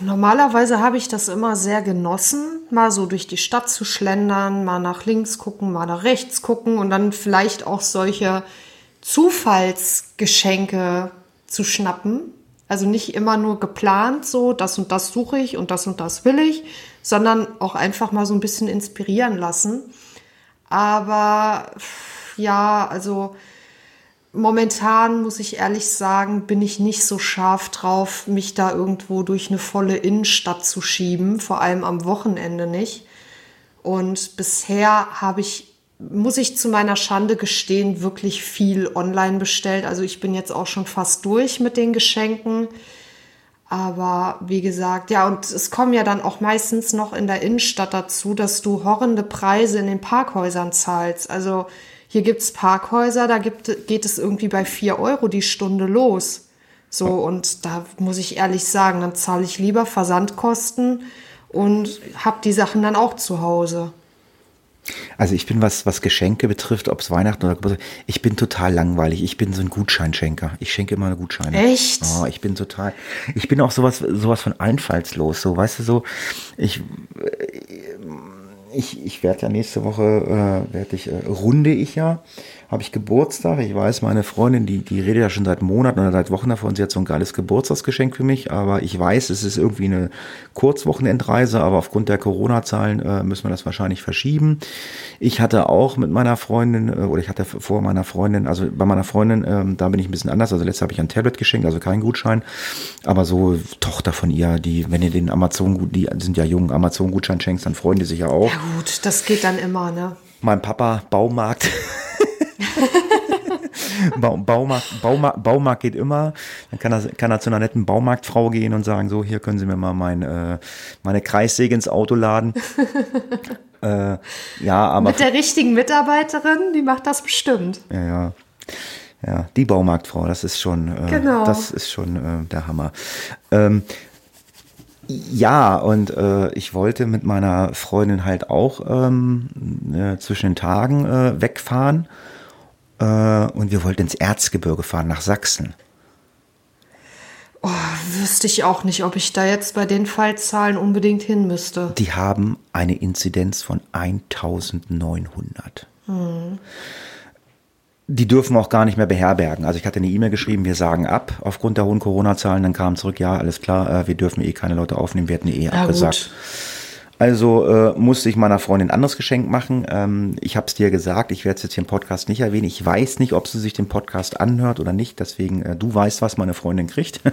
S1: Normalerweise habe ich das immer sehr genossen, mal so durch die Stadt zu schlendern, mal nach links gucken, mal nach rechts gucken und dann vielleicht auch solche Zufallsgeschenke zu schnappen. Also nicht immer nur geplant, so das und das suche ich und das und das will ich, sondern auch einfach mal so ein bisschen inspirieren lassen. Aber ja, also momentan muss ich ehrlich sagen, bin ich nicht so scharf drauf, mich da irgendwo durch eine volle Innenstadt zu schieben, vor allem am Wochenende nicht. Und bisher habe ich, muss ich zu meiner Schande gestehen, wirklich viel online bestellt. Also ich bin jetzt auch schon fast durch mit den Geschenken. Aber wie gesagt, ja, und es kommen ja dann auch meistens noch in der Innenstadt dazu, dass du horrende Preise in den Parkhäusern zahlst. Also hier gibt's Parkhäuser, da gibt, geht es irgendwie bei 4 Euro die Stunde los. So, und da muss ich ehrlich sagen, dann zahle ich lieber Versandkosten und hab die Sachen dann auch zu Hause.
S2: Also ich bin, was, was Geschenke betrifft, ob es Weihnachten oder Geburtstag, ich bin total langweilig. Ich bin so ein Gutscheinschenker. Ich schenke immer eine Gutscheine.
S1: Echt?
S2: Oh, ich bin total, ich bin auch sowas, sowas von einfallslos. So, weißt du, so, ich, ich, ich werde ja nächste Woche, äh, werde ich, äh, runde ich ja, habe ich Geburtstag. Ich weiß, meine Freundin, die, die redet ja schon seit Monaten oder seit Wochen davon, sie hat so ein geiles Geburtstagsgeschenk für mich, aber ich weiß, es ist irgendwie eine Kurzwochenendreise, aber aufgrund der Corona-Zahlen äh, müssen wir das wahrscheinlich verschieben. Ich hatte auch mit meiner Freundin, äh, oder ich hatte vor meiner Freundin, also bei meiner Freundin, ähm, da bin ich ein bisschen anders. Also letztes habe ich ein Tablet geschenkt, also kein Gutschein, aber so Tochter von ihr, die, wenn ihr den Amazon, die sind ja jung, Amazon-Gutschein schenkst, dann freuen die sich ja auch.
S1: Ja gut, das geht dann immer, ne?
S2: Mein Papa, Baumarkt. Bau, Baumarkt, Baumarkt, Baumarkt geht immer. Dann kann er, kann er zu einer netten Baumarktfrau gehen und sagen, so, hier können Sie mir mal mein, äh, meine Kreissäge ins Auto laden. äh, ja, aber
S1: Mit der richtigen Mitarbeiterin, die macht das bestimmt.
S2: ja, ja. Ja, die Baumarktfrau, das ist schon, äh,
S1: Genau.
S2: das ist schon äh, der Hammer. Ähm, ja, und äh, ich wollte mit meiner Freundin halt auch ähm, äh, zwischen den Tagen äh, wegfahren. Äh, und wir wollten ins Erzgebirge fahren, nach Sachsen.
S1: Oh, wüsste ich auch nicht, ob ich da jetzt bei den Fallzahlen unbedingt hin müsste.
S2: Die haben eine Inzidenz von 1900. die dürfen auch gar nicht mehr beherbergen. Also ich hatte eine E-Mail geschrieben, wir sagen ab aufgrund der hohen Corona-Zahlen. Dann kam zurück, ja, alles klar, äh, wir dürfen eh keine Leute aufnehmen, wir hätten eh
S1: Ja,
S2: abgesagt.
S1: gut.
S2: Also äh, musste ich meiner Freundin ein anderes Geschenk machen. Ähm, ich habe es dir gesagt, ich werde es jetzt hier im Podcast nicht erwähnen. Ich weiß nicht, ob sie sich den Podcast anhört oder nicht. Deswegen, äh, du weißt, was meine Freundin kriegt.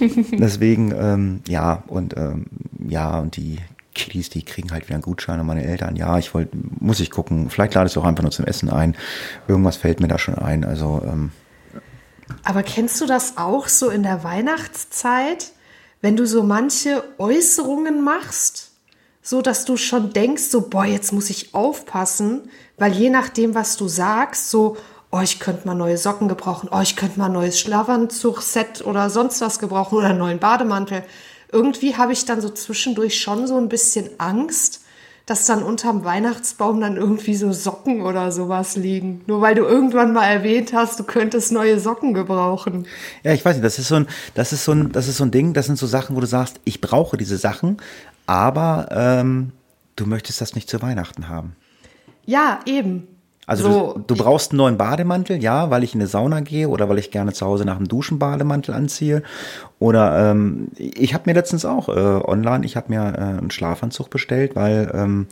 S2: Deswegen, ähm, ja, und ähm, ja, und die Kiddies, die kriegen halt wieder einen Gutschein und meine Eltern, ja, ich wollte, muss ich gucken. Vielleicht lade ich es auch einfach nur zum Essen ein. Irgendwas fällt mir da schon ein. Also, ähm,
S1: Aber kennst du das auch so in der Weihnachtszeit, wenn du so manche Äußerungen machst, so dass du schon denkst, so, boah, jetzt muss ich aufpassen, weil je nachdem, was du sagst, so, oh, ich könnte mal neue Socken gebrauchen, oh, ich könnte mal neues Schlafanzugset oder sonst was gebrauchen oder einen neuen Bademantel. Irgendwie habe ich dann so zwischendurch schon so ein bisschen Angst, dass dann unterm Weihnachtsbaum dann irgendwie so Socken oder sowas liegen. Nur weil du irgendwann mal erwähnt hast, du könntest neue Socken gebrauchen.
S2: Ja, ich weiß nicht, das ist so ein, das ist so ein, das ist so ein Ding, das sind so Sachen, wo du sagst, ich brauche diese Sachen, aber ähm, du möchtest das nicht zu Weihnachten haben.
S1: Ja, eben.
S2: Also
S1: so,
S2: du, du brauchst einen neuen Bademantel, ja, weil ich in eine Sauna gehe oder weil ich gerne zu Hause nach dem Duschen Bademantel anziehe. Oder ähm, ich habe mir letztens auch äh, online, ich habe mir äh, einen Schlafanzug bestellt, weil ähm,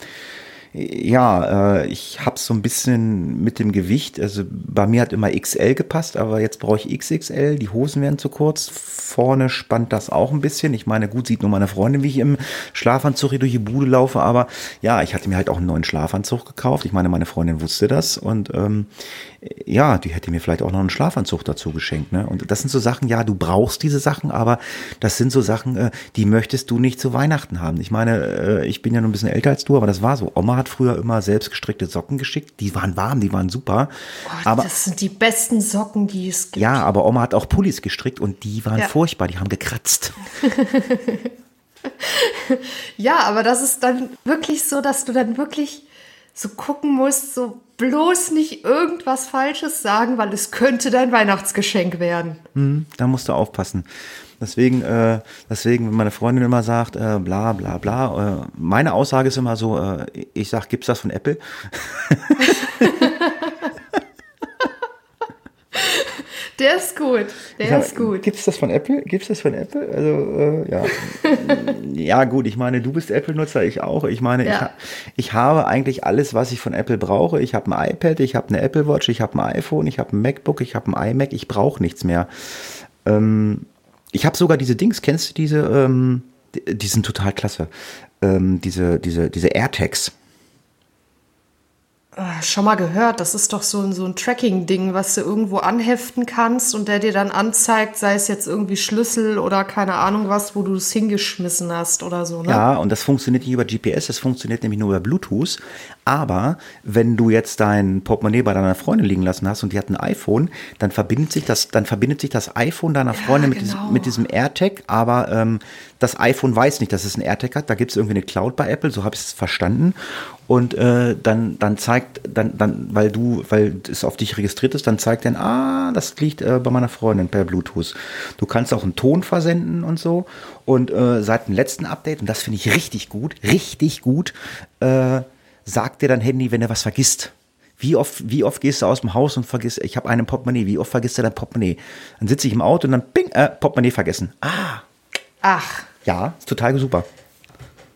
S2: ja, äh, ich habe so ein bisschen mit dem Gewicht, also bei mir hat immer XL gepasst, aber jetzt brauche ich XXL, die Hosen werden zu kurz, vorne spannt das auch ein bisschen. Ich meine, gut, sieht nur meine Freundin, wie ich im Schlafanzug hier durch die Bude laufe, aber ja, ich hatte mir halt auch einen neuen Schlafanzug gekauft. Ich meine, meine Freundin wusste das und ähm, ja, die hätte mir vielleicht auch noch einen Schlafanzug dazu geschenkt. Ne? Und das sind so Sachen, ja, du brauchst diese Sachen, aber das sind so Sachen, äh, die möchtest du nicht zu Weihnachten haben. Ich meine, äh, ich bin ja nur ein bisschen älter als du, aber das war so. Oma hat früher immer selbst gestrickte Socken geschickt. Die waren warm, die waren super.
S1: oh,
S2: aber
S1: das sind die besten Socken, die es gibt.
S2: ja, aber Oma hat auch Pullis gestrickt und die waren
S1: Ja.
S2: furchtbar, die haben gekratzt.
S1: Ja, aber das ist dann wirklich so, dass du dann wirklich so gucken musst, so bloß nicht irgendwas Falsches sagen, weil es könnte dein Weihnachtsgeschenk werden.
S2: Da musst du aufpassen. Deswegen, äh, deswegen, wenn meine Freundin immer sagt, äh, bla bla bla, äh, meine Aussage ist immer so, äh, ich sag, gibt's das von Apple?
S1: Der ist gut, der
S2: Ja,
S1: ist gut.
S2: Gibt's das von Apple? Gibt's das von Apple? Also äh, ja, ja gut. Ich meine, du bist Apple-Nutzer, ich auch. Ich meine, ich,
S1: Ja.
S2: ha ich habe eigentlich alles, was ich von Apple brauche. Ich habe ein iPad, ich habe eine Apple Watch, ich habe ein iPhone, ich habe ein MacBook, ich habe ein iMac. Ich brauche nichts mehr. Ähm, ich habe sogar diese Dings. Kennst du diese? Ähm, die, die sind total klasse. Ähm, diese diese diese AirTags.
S1: Ah, Schon mal gehört, das ist doch so ein, so ein Tracking-Ding, was du irgendwo anheften kannst und der dir dann anzeigt, sei es jetzt irgendwie Schlüssel oder keine Ahnung was, wo du es hingeschmissen hast oder so, ne?
S2: Ja, und das funktioniert nicht über GPS, das funktioniert nämlich nur über Bluetooth. Aber wenn du jetzt dein Portemonnaie bei deiner Freundin liegen lassen hast und die hat ein iPhone, dann verbindet sich das, dann verbindet sich das iPhone deiner Freundin mit,
S1: genau.
S2: diesem, mit diesem AirTag, aber ähm, das iPhone weiß nicht, dass es ein AirTag hat. Da gibt es irgendwie eine Cloud bei Apple, so habe ich es verstanden. Und äh, dann, dann zeigt, dann, dann, weil du, weil es auf dich registriert ist, dann zeigt dann, ah, das liegt äh, bei meiner Freundin per Bluetooth. Du kannst auch einen Ton versenden und so. Und äh, seit dem letzten Update, und das finde ich richtig gut, richtig gut, äh, sagt dir dein Handy, wenn er was vergisst. Wie oft, wie oft gehst du aus dem Haus und vergisst, ich habe einen Portemonnaie, wie oft vergisst du dein Portemonnaie? Dann sitze ich im Auto und dann ping, äh, Portemonnaie vergessen. Ah,
S1: Ach,
S2: ja, ist total super.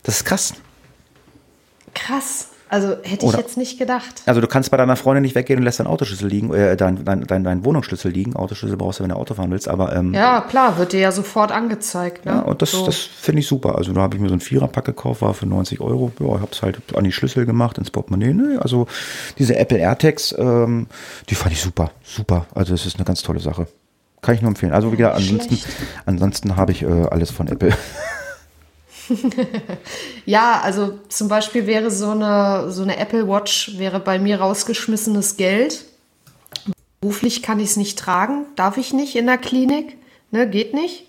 S2: Das ist krass.
S1: Krass. Also hätte
S2: Oder-
S1: ich jetzt nicht gedacht.
S2: Also du kannst bei deiner Freundin nicht weggehen und lässt deinen Autoschlüssel liegen, äh, dein, dein, dein, dein Wohnungsschlüssel liegen. Autoschlüssel brauchst du, wenn du Auto fahren willst, aber ähm,
S1: Ja, klar, wird dir ja sofort angezeigt. Ne?
S2: Ja, und das,
S1: So.
S2: das finde ich super. Also da habe ich mir so einen Viererpack gekauft, war für 90 Euro. Ja, ich habe es halt an die Schlüssel gemacht, ins Portemonnaie. Nee, also diese Apple AirTags, ähm, die fand ich super, super. Also es ist eine ganz tolle Sache. Kann ich nur empfehlen. Also wie gesagt, ansonsten, ansonsten habe ich äh, alles von Apple.
S1: Ja, also zum Beispiel wäre so eine, so eine Apple Watch wäre bei mir rausgeschmissenes Geld. Beruflich kann ich es nicht tragen, darf ich nicht in der Klinik, ne, geht nicht.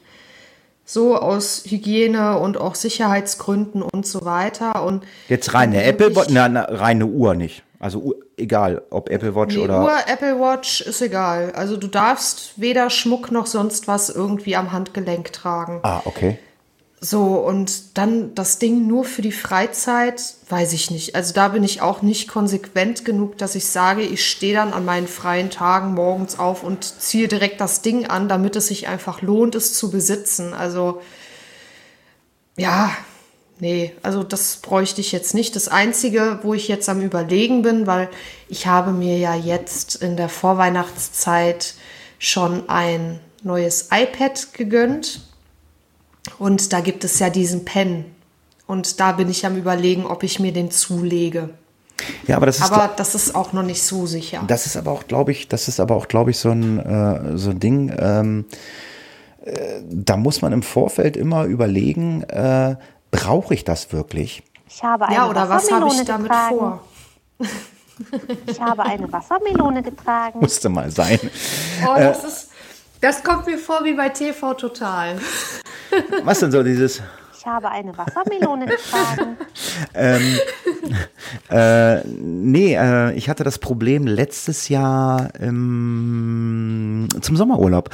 S1: So aus Hygiene und auch Sicherheitsgründen und so weiter. Und
S2: Jetzt rein eine
S1: Wirklich-
S2: Apple Watch, na, na, reine Uhr nicht. Also egal, ob Apple Watch
S1: Nee,
S2: oder.
S1: Uhr, Apple Watch ist egal. Also du darfst weder Schmuck noch sonst was irgendwie am Handgelenk tragen.
S2: Ah, okay.
S1: So, und dann das Ding nur für die Freizeit, weiß ich nicht. Also da bin ich auch nicht konsequent genug, dass ich sage, ich stehe dann an meinen freien Tagen morgens auf und ziehe direkt das Ding an, damit es sich einfach lohnt, es zu besitzen. Also ja, nee, also das bräuchte ich jetzt nicht. Das Einzige, wo ich jetzt am Überlegen bin, weil ich habe mir ja jetzt in der Vorweihnachtszeit schon ein neues iPad gegönnt und da gibt es ja diesen Pen. Und da bin ich am Überlegen, ob ich mir den zulege.
S2: Ja, aber das ist,
S1: aber das ist auch noch nicht so sicher.
S2: Das ist aber auch, glaube ich, das ist aber auch, glaube ich, so ein, äh, so ein Ding. Ähm, äh, da muss man im Vorfeld immer überlegen, äh, brauche ich das wirklich?
S3: Ich habe eine
S1: ja, oder was habe ich damit
S3: getragen.
S1: vor?
S3: Ich habe eine Wassermelone getragen.
S2: Musste mal sein.
S1: Oh, das, ist, das kommt mir vor wie bei TV Total.
S2: Was denn so dieses?
S3: Ich habe eine Wassermelone getragen.
S2: ähm, äh, nee, äh, ich hatte das Problem letztes Jahr ähm, zum Sommerurlaub.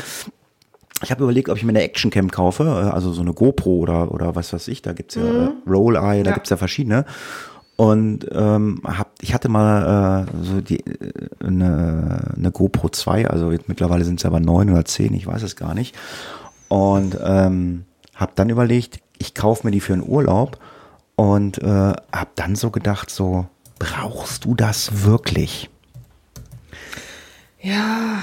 S2: Ich habe überlegt, ob ich mir eine Actioncam kaufe, äh, also so eine GoPro oder, oder was weiß ich, da gibt's ja mhm. Roll-Eye, da ja. gibt's ja verschiedene. Und ähm, hab, ich hatte mal äh, so die, äh, eine, eine GoPro 2, also mittlerweile sind es aber neun oder zehn, ich weiß es gar nicht. Und ähm, habe dann überlegt, ich kaufe mir die für einen Urlaub und äh, habe dann so gedacht, so brauchst du das wirklich?
S1: Ja,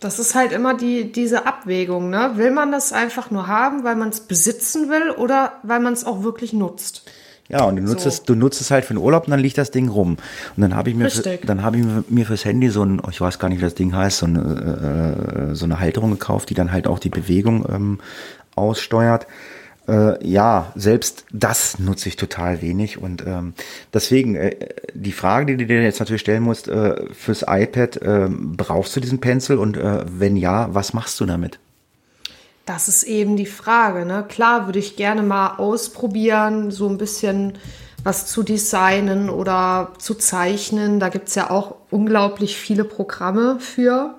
S1: das ist halt immer die, diese Abwägung. Ne? Will man das einfach nur haben, weil man es besitzen will oder weil man es auch wirklich nutzt?
S2: Ja, und du nutzt, so. es, du nutzt es halt für den Urlaub und dann liegt das Ding rum. Und dann habe ich mir, für, dann habe ich mir fürs Handy so ein, ich weiß gar nicht, wie das Ding heißt, so eine, äh, so eine Halterung gekauft, die dann halt auch die Bewegung ähm, aussteuert. Äh, ja, selbst das nutze ich total wenig und ähm, deswegen äh, die Frage, die du dir jetzt natürlich stellen musst, äh, fürs iPad, äh, brauchst du diesen Pencil und äh, wenn ja, was machst du damit?
S1: Das ist eben die Frage. Ne? Klar würde ich gerne mal ausprobieren, so ein bisschen was zu designen oder zu zeichnen. Da gibt es ja auch unglaublich viele Programme für.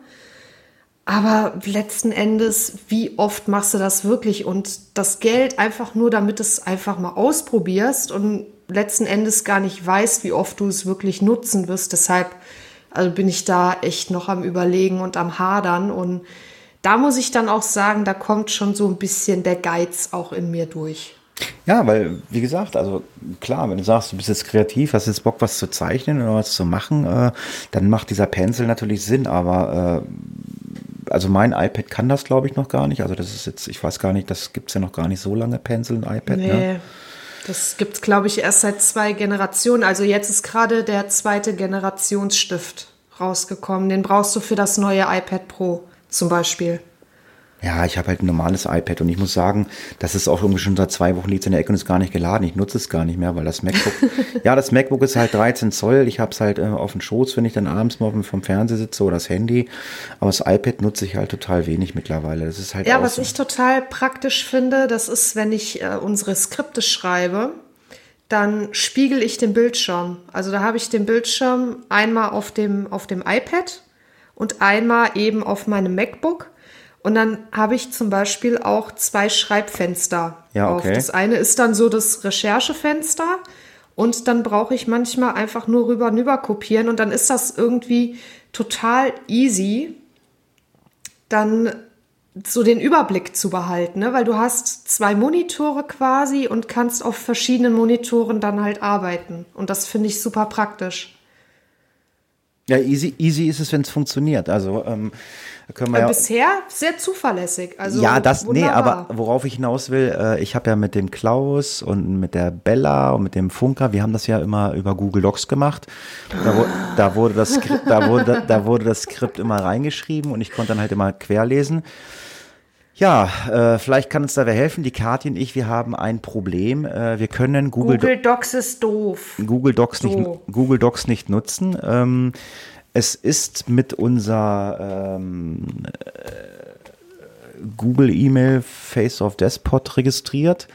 S1: Aber letzten Endes, wie oft machst du das wirklich? Und das Geld einfach nur, damit es einfach mal ausprobierst und letzten Endes gar nicht weißt, wie oft du es wirklich nutzen wirst. Deshalb also bin ich da echt noch am Überlegen und am Hadern. Und da muss ich dann auch sagen, da kommt schon so ein bisschen der Geiz auch in mir durch.
S2: Ja, weil, wie gesagt, also klar, wenn du sagst, du bist jetzt kreativ, hast jetzt Bock, was zu zeichnen oder was zu machen, äh, dann macht dieser Pencil natürlich Sinn, aber äh, also mein iPad kann das, glaube ich, noch gar nicht. Also das ist jetzt, ich weiß gar nicht, das gibt es ja noch gar nicht so lange, Pencil und iPad. Ne? Nee. Ne?
S1: Das gibt es, glaube ich, erst seit zwei Generationen. Also jetzt ist gerade der zweite Generationsstift rausgekommen. Den brauchst du für das neue iPad Pro zum Beispiel.
S2: Ja, ich habe halt ein normales iPad und ich muss sagen, das ist auch irgendwie schon seit zwei Wochen liegt in der Ecke und ist gar nicht geladen. Ich nutze es gar nicht mehr, weil das MacBook, ja, das MacBook ist halt 13 Zoll. Ich habe es halt äh, auf dem Schoß, wenn ich dann abends mal vom Fernseher sitze oder das Handy. Aber das iPad nutze ich halt total wenig mittlerweile. Das ist halt
S1: ja, was so. ich total praktisch finde, das ist, wenn ich äh, unsere Skripte schreibe, dann spiegel ich den Bildschirm. Also da habe ich den Bildschirm einmal auf dem, auf dem iPad und einmal eben auf meinem MacBook. Und dann habe ich zum Beispiel auch zwei Schreibfenster
S2: ja, okay.
S1: auf. Das eine ist dann so das Recherchefenster und dann brauche ich manchmal einfach nur rüber und über kopieren und dann ist das irgendwie total easy, dann so den Überblick zu behalten, ne? weil du hast zwei Monitore quasi und kannst auf verschiedenen Monitoren dann halt arbeiten. Und das finde ich super praktisch.
S2: Ja, easy, easy ist es, wenn es funktioniert. Also ähm, können wir
S1: äh,
S2: ja,
S1: bisher sehr zuverlässig. Also
S2: ja, das, wunderbar. nee, aber worauf ich hinaus will, äh, ich habe ja mit dem Klaus und mit der Bella und mit dem Funker, wir haben das ja immer über Google Docs gemacht. Da, da wurde das Skript, da wurde, da wurde das Skript immer reingeschrieben und ich konnte dann halt immer querlesen. Ja, äh, vielleicht kann uns da wer helfen. Die Kathi und ich, wir haben ein Problem. Äh, wir können Google,
S1: Google Docs ist doof.
S2: Google Docs so. nicht Google Docs nicht nutzen. Ähm, es ist mit unser ähm, äh, Google E-Mail Face of Despot registriert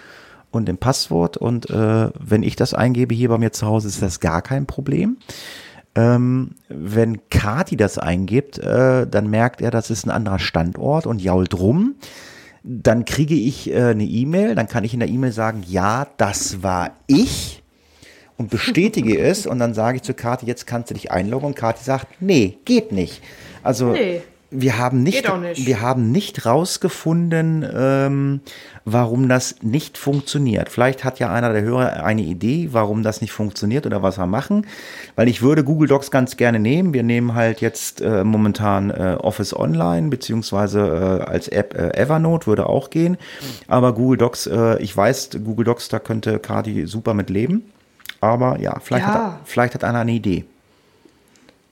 S2: und dem Passwort. Und äh, wenn ich das eingebe hier bei mir zu Hause, ist das gar kein Problem. Ähm, wenn Kati das eingibt, äh, dann merkt er, das ist ein anderer Standort und jault rum. dann kriege ich äh, eine E-Mail, dann kann ich in der E-Mail sagen, ja, das war ich und bestätige es und dann sage ich zu Kati, jetzt kannst du dich einloggen und Kati sagt, nee, geht nicht. Also
S1: Nee.
S2: Wir haben nicht,
S1: nicht.
S2: wir haben nicht rausgefunden, ähm, warum das nicht funktioniert. Vielleicht hat ja einer der Hörer eine Idee, warum das nicht funktioniert oder was wir machen. Weil ich würde Google Docs ganz gerne nehmen. Wir nehmen halt jetzt äh, momentan äh, Office Online, beziehungsweise äh, als App äh, Evernote würde auch gehen. Aber Google Docs, äh, ich weiß, Google Docs, da könnte Kati super mit leben. Aber ja, vielleicht,
S1: Ja.
S2: Hat, vielleicht hat einer eine Idee.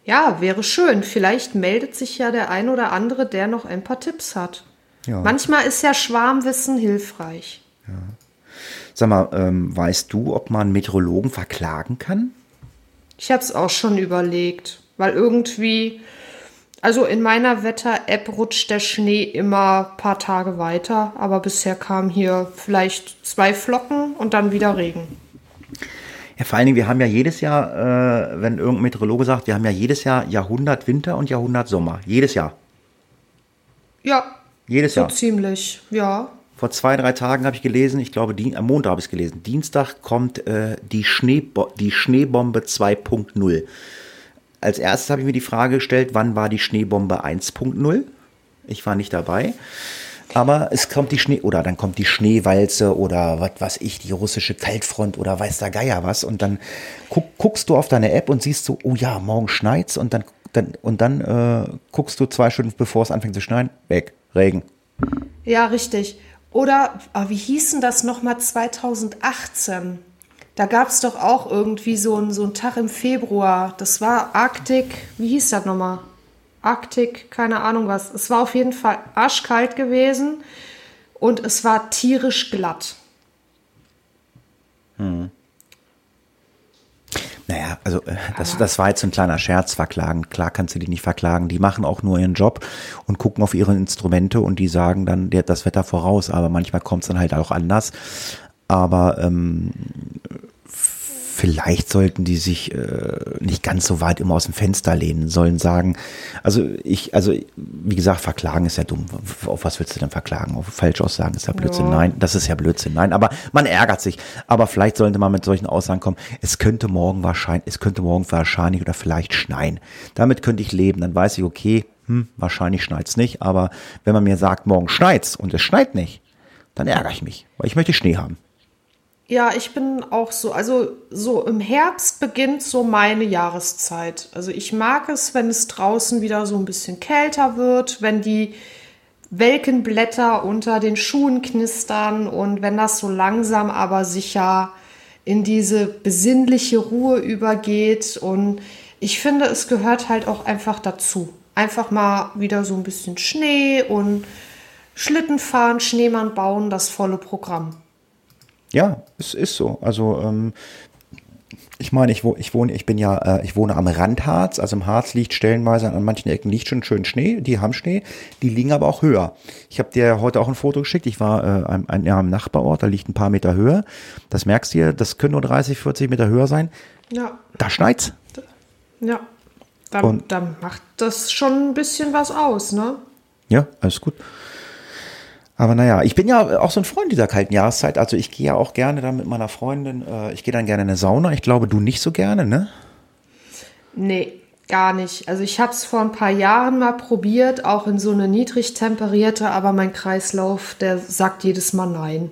S1: Ja, wäre schön. Vielleicht meldet sich ja der ein oder andere, der noch ein paar Tipps hat.
S2: Ja.
S1: Manchmal ist ja Schwarmwissen hilfreich.
S2: Sag mal, ähm, weißt du, ob man Meteorologen verklagen kann?
S1: Ich habe es auch schon überlegt, weil irgendwie, also in meiner Wetter-App rutscht der Schnee immer ein paar Tage weiter, aber bisher kam hier vielleicht zwei Flocken und dann wieder Regen.
S2: Ja, vor allen Dingen, wir haben ja jedes Jahr, äh, wenn irgendein Meteorologe sagt, wir haben ja jedes Jahr Jahrhundert Winter und Jahrhundert Sommer. Jedes Jahr.
S1: Ja,
S2: Jedes
S1: so
S2: Jahr.
S1: ziemlich, ja.
S2: Vor zwei, drei Tagen habe ich gelesen, ich glaube, am Montag habe ich es gelesen. Dienstag kommt äh, die, Schneebo die Schneebombe 2.0. Als erstes habe ich mir die Frage gestellt, wann war die Schneebombe 1.0? Ich war nicht dabei. Aber es kommt die Schnee, oder dann kommt die Schneewalze oder was weiß ich, die russische Kaltfront oder weiß der Geier was. Und dann guck, guckst du auf deine App und siehst so, oh ja, morgen schneit's und dann, dann, und dann äh, guckst du zwei Stunden bevor es anfängt zu schneien, weg, Regen.
S1: Ja, richtig. Oder, ah, wie hieß denn das nochmal 2018? Da gab es doch auch irgendwie so einen so einen Tag im Februar. Das war Arktik, wie hieß das nochmal? Arktik, keine Ahnung was. Es war auf jeden Fall arschkalt gewesen und es war tierisch glatt.
S2: Naja, also äh, das, das war jetzt ein kleiner Scherz, verklagen. Klar kannst du die nicht verklagen. Die machen auch nur ihren Job und gucken auf ihre Instrumente und die sagen dann der, das Wetter voraus. Aber manchmal kommt es dann halt auch anders. Aber ähm, vielleicht sollten die sich äh, nicht ganz so weit immer aus dem Fenster lehnen, sollen sagen, also ich, also wie gesagt, verklagen ist ja dumm. Auf was willst du denn verklagen? Auf Falschaussagen ist ja Blödsinn.
S1: Ja.
S2: Nein, das ist ja Blödsinn. Nein, aber man ärgert sich. Aber vielleicht sollte man mit solchen Aussagen kommen, es könnte morgen wahrscheinlich, es könnte morgen wahrscheinlich oder vielleicht schneien. Damit könnte ich leben. Dann weiß ich, okay, hm, wahrscheinlich schneit's nicht. Aber wenn man mir sagt, morgen schneit's und es schneit nicht, dann ärgere ich mich, weil ich möchte Schnee haben.
S1: Ja, ich bin auch so, also so im Herbst beginnt so meine Jahreszeit. Also ich mag es, wenn es draußen wieder so ein bisschen kälter wird, wenn die welken Blätter unter den Schuhen knistern und wenn das so langsam aber sicher in diese besinnliche Ruhe übergeht. Und ich finde, es gehört halt auch einfach dazu. Einfach mal wieder so ein bisschen Schnee und Schlitten fahren, Schneemann bauen, das volle Programm.
S2: Ja, es ist so. Also ähm, ich meine, ich, wo, ich wohne, ich bin ja, äh, ich wohne am Randharz. Also im Harz liegt stellenweise an manchen Ecken liegt schon schön Schnee. Die haben Schnee, die liegen aber auch höher. Ich habe dir heute auch ein Foto geschickt. Ich war äh, ein, ein, ja, am Nachbarort, da liegt ein paar Meter höher. Das merkst du hier, das können nur 30, 40 Meter höher sein.
S1: Ja,
S2: Da schneit's.
S1: Ja, dann,
S2: Und-
S1: dann macht das schon ein bisschen was aus, ne?
S2: Ja, alles gut. Aber naja, ich bin ja auch so ein Freund dieser kalten Jahreszeit. Also ich gehe ja auch gerne dann mit meiner Freundin, äh, ich gehe dann gerne in eine Sauna. Ich glaube, du nicht so gerne, ne?
S1: Nee, gar nicht. Also ich habe es vor ein paar Jahren mal probiert, auch in so eine niedrig temperierte, aber mein Kreislauf, der sagt jedes Mal nein.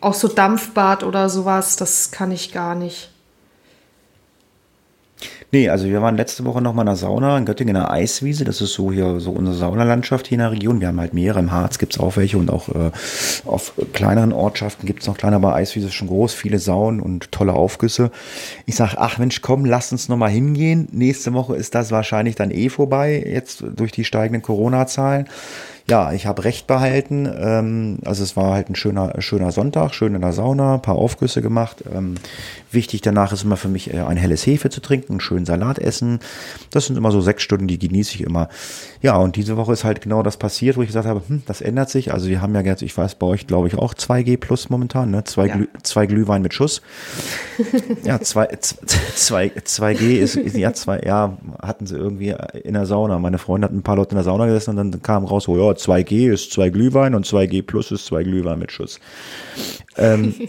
S1: Auch so Dampfbad oder sowas, das kann ich gar nicht.
S2: Nee, also wir waren letzte Woche noch mal in der Sauna in Göttingen in der Eiswiese. Das ist so hier so unsere Saunalandschaft hier in der Region. Wir haben halt mehrere. Im Harz gibt's auch welche und auch äh, auf kleineren Ortschaften gibt's noch kleine, aber Eiswiese ist schon groß, viele Saunen und tolle Aufgüsse. Ich sag, ach Mensch, komm, lass uns noch mal hingehen. Nächste Woche ist das wahrscheinlich dann eh vorbei, jetzt durch die steigenden Corona-Zahlen. Ja, ich habe recht behalten. Ähm, also es war halt ein schöner, schöner Sonntag, schön in der Sauna, ein paar Aufgüsse gemacht. Ähm, wichtig danach ist immer für mich äh, ein helles Hefe zu trinken, einen schönen Salat essen. Das sind immer so sechs Stunden, die genieße ich immer. Ja, und diese Woche ist halt genau das passiert, wo ich gesagt habe, hm, das ändert sich. Also wir haben ja jetzt, ich weiß, bei euch glaube ich auch 2G plus momentan, ne? Zwei,
S1: Ja.
S2: Glüh, zwei Glühwein mit Schuss. Ja, zwei, zwei, 2G ist, ist, ja, zwei, ja, hatten sie irgendwie in der Sauna. Meine Freundin hat ein paar Leute in der Sauna gesessen und dann kam raus, oh ja, 2G ist zwei Glühwein und 2G plus ist zwei Glühwein mit Schuss. Ähm,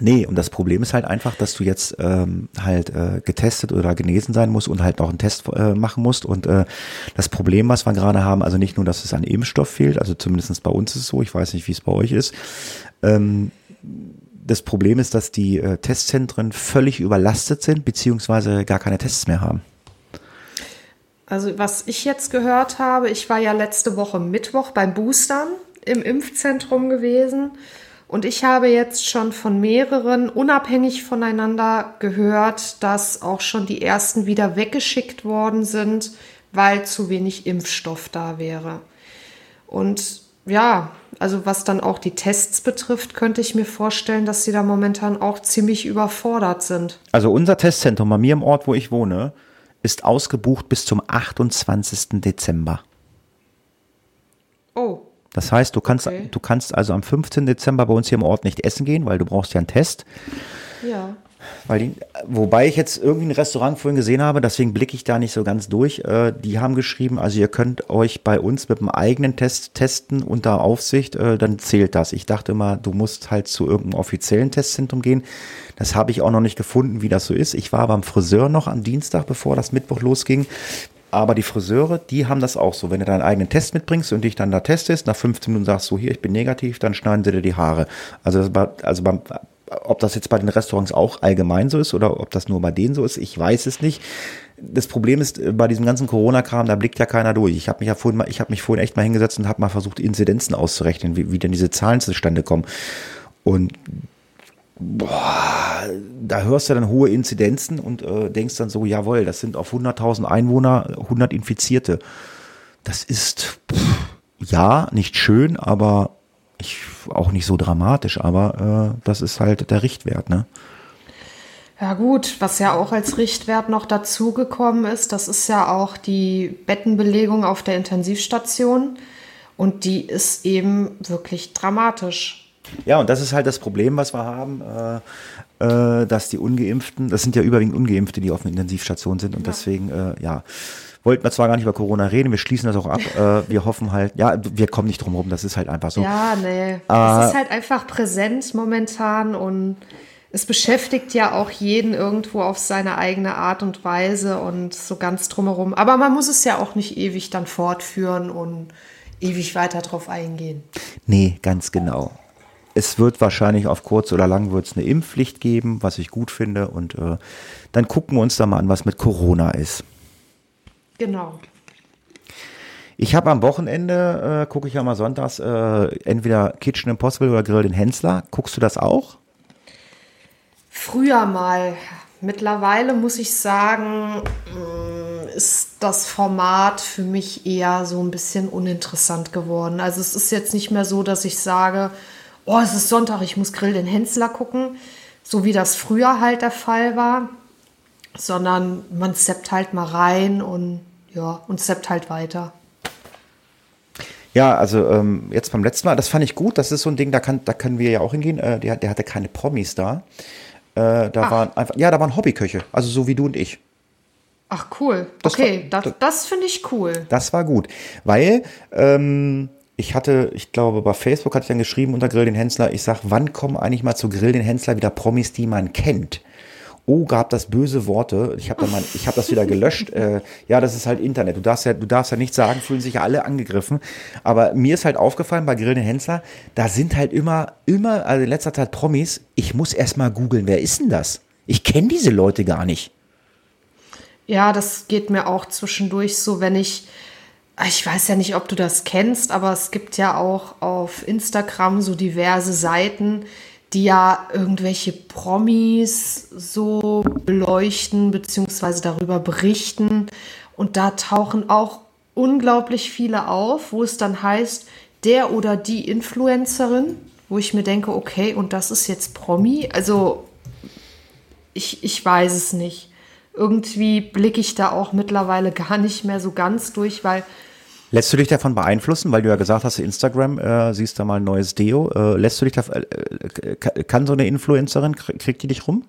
S2: Nee, und das Problem ist halt einfach, dass du jetzt ähm, halt äh, getestet oder genesen sein musst und halt noch einen Test äh, machen musst. Und äh, das Problem, was wir gerade haben, also nicht nur, dass es an Impfstoff fehlt, also zumindest bei uns ist es so, ich weiß nicht, wie es bei euch ist. Ähm, das Problem ist, dass die äh, Testzentren völlig überlastet sind, beziehungsweise gar keine Tests mehr haben.
S1: Also was ich jetzt gehört habe, ich war ja letzte Woche Mittwoch beim Boostern im Impfzentrum gewesen und ich habe jetzt schon von mehreren unabhängig voneinander gehört, dass auch schon die ersten wieder weggeschickt worden sind, weil zu wenig Impfstoff da wäre. Und ja, also was dann auch die Tests betrifft, könnte ich mir vorstellen, dass sie da momentan auch ziemlich überfordert sind.
S2: Also unser Testzentrum bei mir im Ort, wo ich wohne, ist ausgebucht bis zum 28. Dezember.
S1: Oh.
S2: Das heißt, du kannst,
S1: Okay.
S2: du kannst also am 15. Dezember bei uns hier im Ort nicht essen gehen, weil du brauchst ja einen Test.
S1: Ja.
S2: Weil die, wobei ich jetzt irgendwie ein Restaurant vorhin gesehen habe, deswegen blicke ich da nicht so ganz durch. Äh, die haben geschrieben, also ihr könnt euch bei uns mit einem eigenen Test testen unter Aufsicht, äh, dann zählt das. Ich dachte immer, du musst halt zu irgendeinem offiziellen Testzentrum gehen. Das habe ich auch noch nicht gefunden, wie das so ist. Ich war beim Friseur noch am Dienstag, bevor das Mittwoch losging. Aber die Friseure, die haben das auch so. Wenn du deinen eigenen Test mitbringst und dich dann da testest, nach 15 Minuten sagst du, hier, ich bin negativ, dann schneiden sie dir die Haare. Also, das war- also beim, ob das jetzt bei den Restaurants auch allgemein so ist oder ob das nur bei denen so ist, ich weiß es nicht. Das Problem ist, äh, bei diesem ganzen Corona-Kram, da blickt ja keiner durch. Ich habe mich ja vorhin mal, ich habe mich vorhin echt mal hingesetzt und habe mal versucht, Inzidenzen auszurechnen, wie, wie denn diese Zahlen zustande kommen. Und boah, da hörst du dann hohe Inzidenzen und äh, denkst dann so, jawohl, das sind auf 100.000 Einwohner 100 Infizierte. Das ist, pff, ja, nicht schön, aber ich, auch nicht so dramatisch, aber äh, das ist halt der Richtwert, ne?
S1: Ja gut, was ja auch als Richtwert noch dazugekommen ist, das ist ja auch die Bettenbelegung auf der Intensivstation. Und die ist eben wirklich dramatisch.
S2: Ja, und das ist halt das Problem, was wir haben, äh, äh, dass die Ungeimpften, das sind ja überwiegend Ungeimpfte, die auf einer Intensivstation sind und deswegen, äh, ja, wollten wir zwar gar nicht über Corona reden, wir schließen das auch ab, äh, wir hoffen halt, ja, wir kommen nicht drum rum, das ist halt einfach so.
S1: Ja, nee.
S2: Äh,
S1: es ist halt einfach präsent momentan und es beschäftigt ja auch jeden irgendwo auf seine eigene Art und Weise und so ganz drumherum. Aber man muss es ja auch nicht ewig dann fortführen und ewig weiter drauf eingehen.
S2: Nee, ganz genau. Es wird wahrscheinlich auf kurz oder lang wird es eine Impfpflicht geben, was ich gut finde und äh, dann gucken wir uns da mal an, was mit Corona ist.
S1: Genau.
S2: Ich habe am Wochenende, äh, gucke ich ja mal sonntags, äh, entweder Kitchen Impossible oder Grill den Hensler. Guckst du das auch?
S1: Früher mal. Mittlerweile muss ich sagen, mm, ist das Format für mich eher so ein bisschen uninteressant geworden. Also es ist jetzt nicht mehr so, dass ich sage, oh, es ist Sonntag, ich muss Grill den Hensler gucken, so wie das früher halt der Fall war, sondern man steppt halt mal rein und ja, und steppt halt weiter.
S2: Ja, also ähm, jetzt beim letzten Mal, das fand ich gut. Das ist so ein Ding, da, kann, da können wir ja auch hingehen. Äh, der, der hatte keine Promis da. Äh, da waren einfach, ja, da waren Hobbyköche, also so wie du und ich.
S1: Ach cool.
S2: Das
S1: okay,
S2: war-
S1: das, das finde ich cool.
S2: Das war gut, weil ähm, ich hatte, ich glaube, bei Facebook hatte ich dann geschrieben unter Grill den Hensler, ich sag, wann kommen eigentlich mal zu Grill den Hensler wieder Promis, die man kennt? Oh, gab das böse Worte. Ich habe ich habe das wieder gelöscht. Äh, ja, das ist halt Internet. Du darfst ja, du darfst ja nicht sagen, fühlen sich ja alle angegriffen. Aber mir ist halt aufgefallen bei Grill den Hensler, da sind halt immer, immer, also in letzter Zeit Promis. Ich muss erst mal googeln, wer ist denn das? Ich kenne diese Leute gar nicht.
S1: Ja, das geht mir auch zwischendurch so, wenn ich, ich weiß ja nicht, ob du das kennst, aber es gibt ja auch auf Instagram so diverse Seiten, die ja irgendwelche Promis so beleuchten beziehungsweise darüber berichten. Und da tauchen auch unglaublich viele auf, wo es dann heißt, der oder die Influencerin, wo ich mir denke, okay, und das ist jetzt Promi. Also ich, ich weiß es nicht. Irgendwie blicke ich da auch mittlerweile gar nicht mehr so ganz durch, weil
S2: Lässt du dich davon beeinflussen, weil du ja gesagt hast, Instagram äh, siehst da mal ein neues Deo. Äh, lässt du dich da, äh, äh, kann so eine Influencerin, krie- kriegt die dich rum?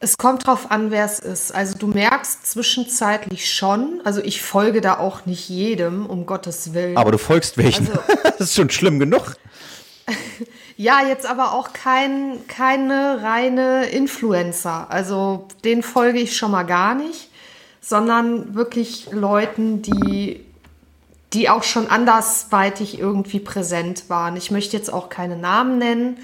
S1: Es kommt drauf an, wer es ist. Also du merkst zwischenzeitlich schon, also ich folge da auch nicht jedem, um Gottes Willen.
S2: Aber du folgst welchen.
S1: Also-
S2: das ist schon schlimm genug.
S1: Ja, jetzt aber auch kein, keine reine Influencer. Also den folge ich schon mal gar nicht, sondern wirklich Leuten, die, die auch schon andersweitig irgendwie präsent waren. Ich möchte jetzt auch keine Namen nennen,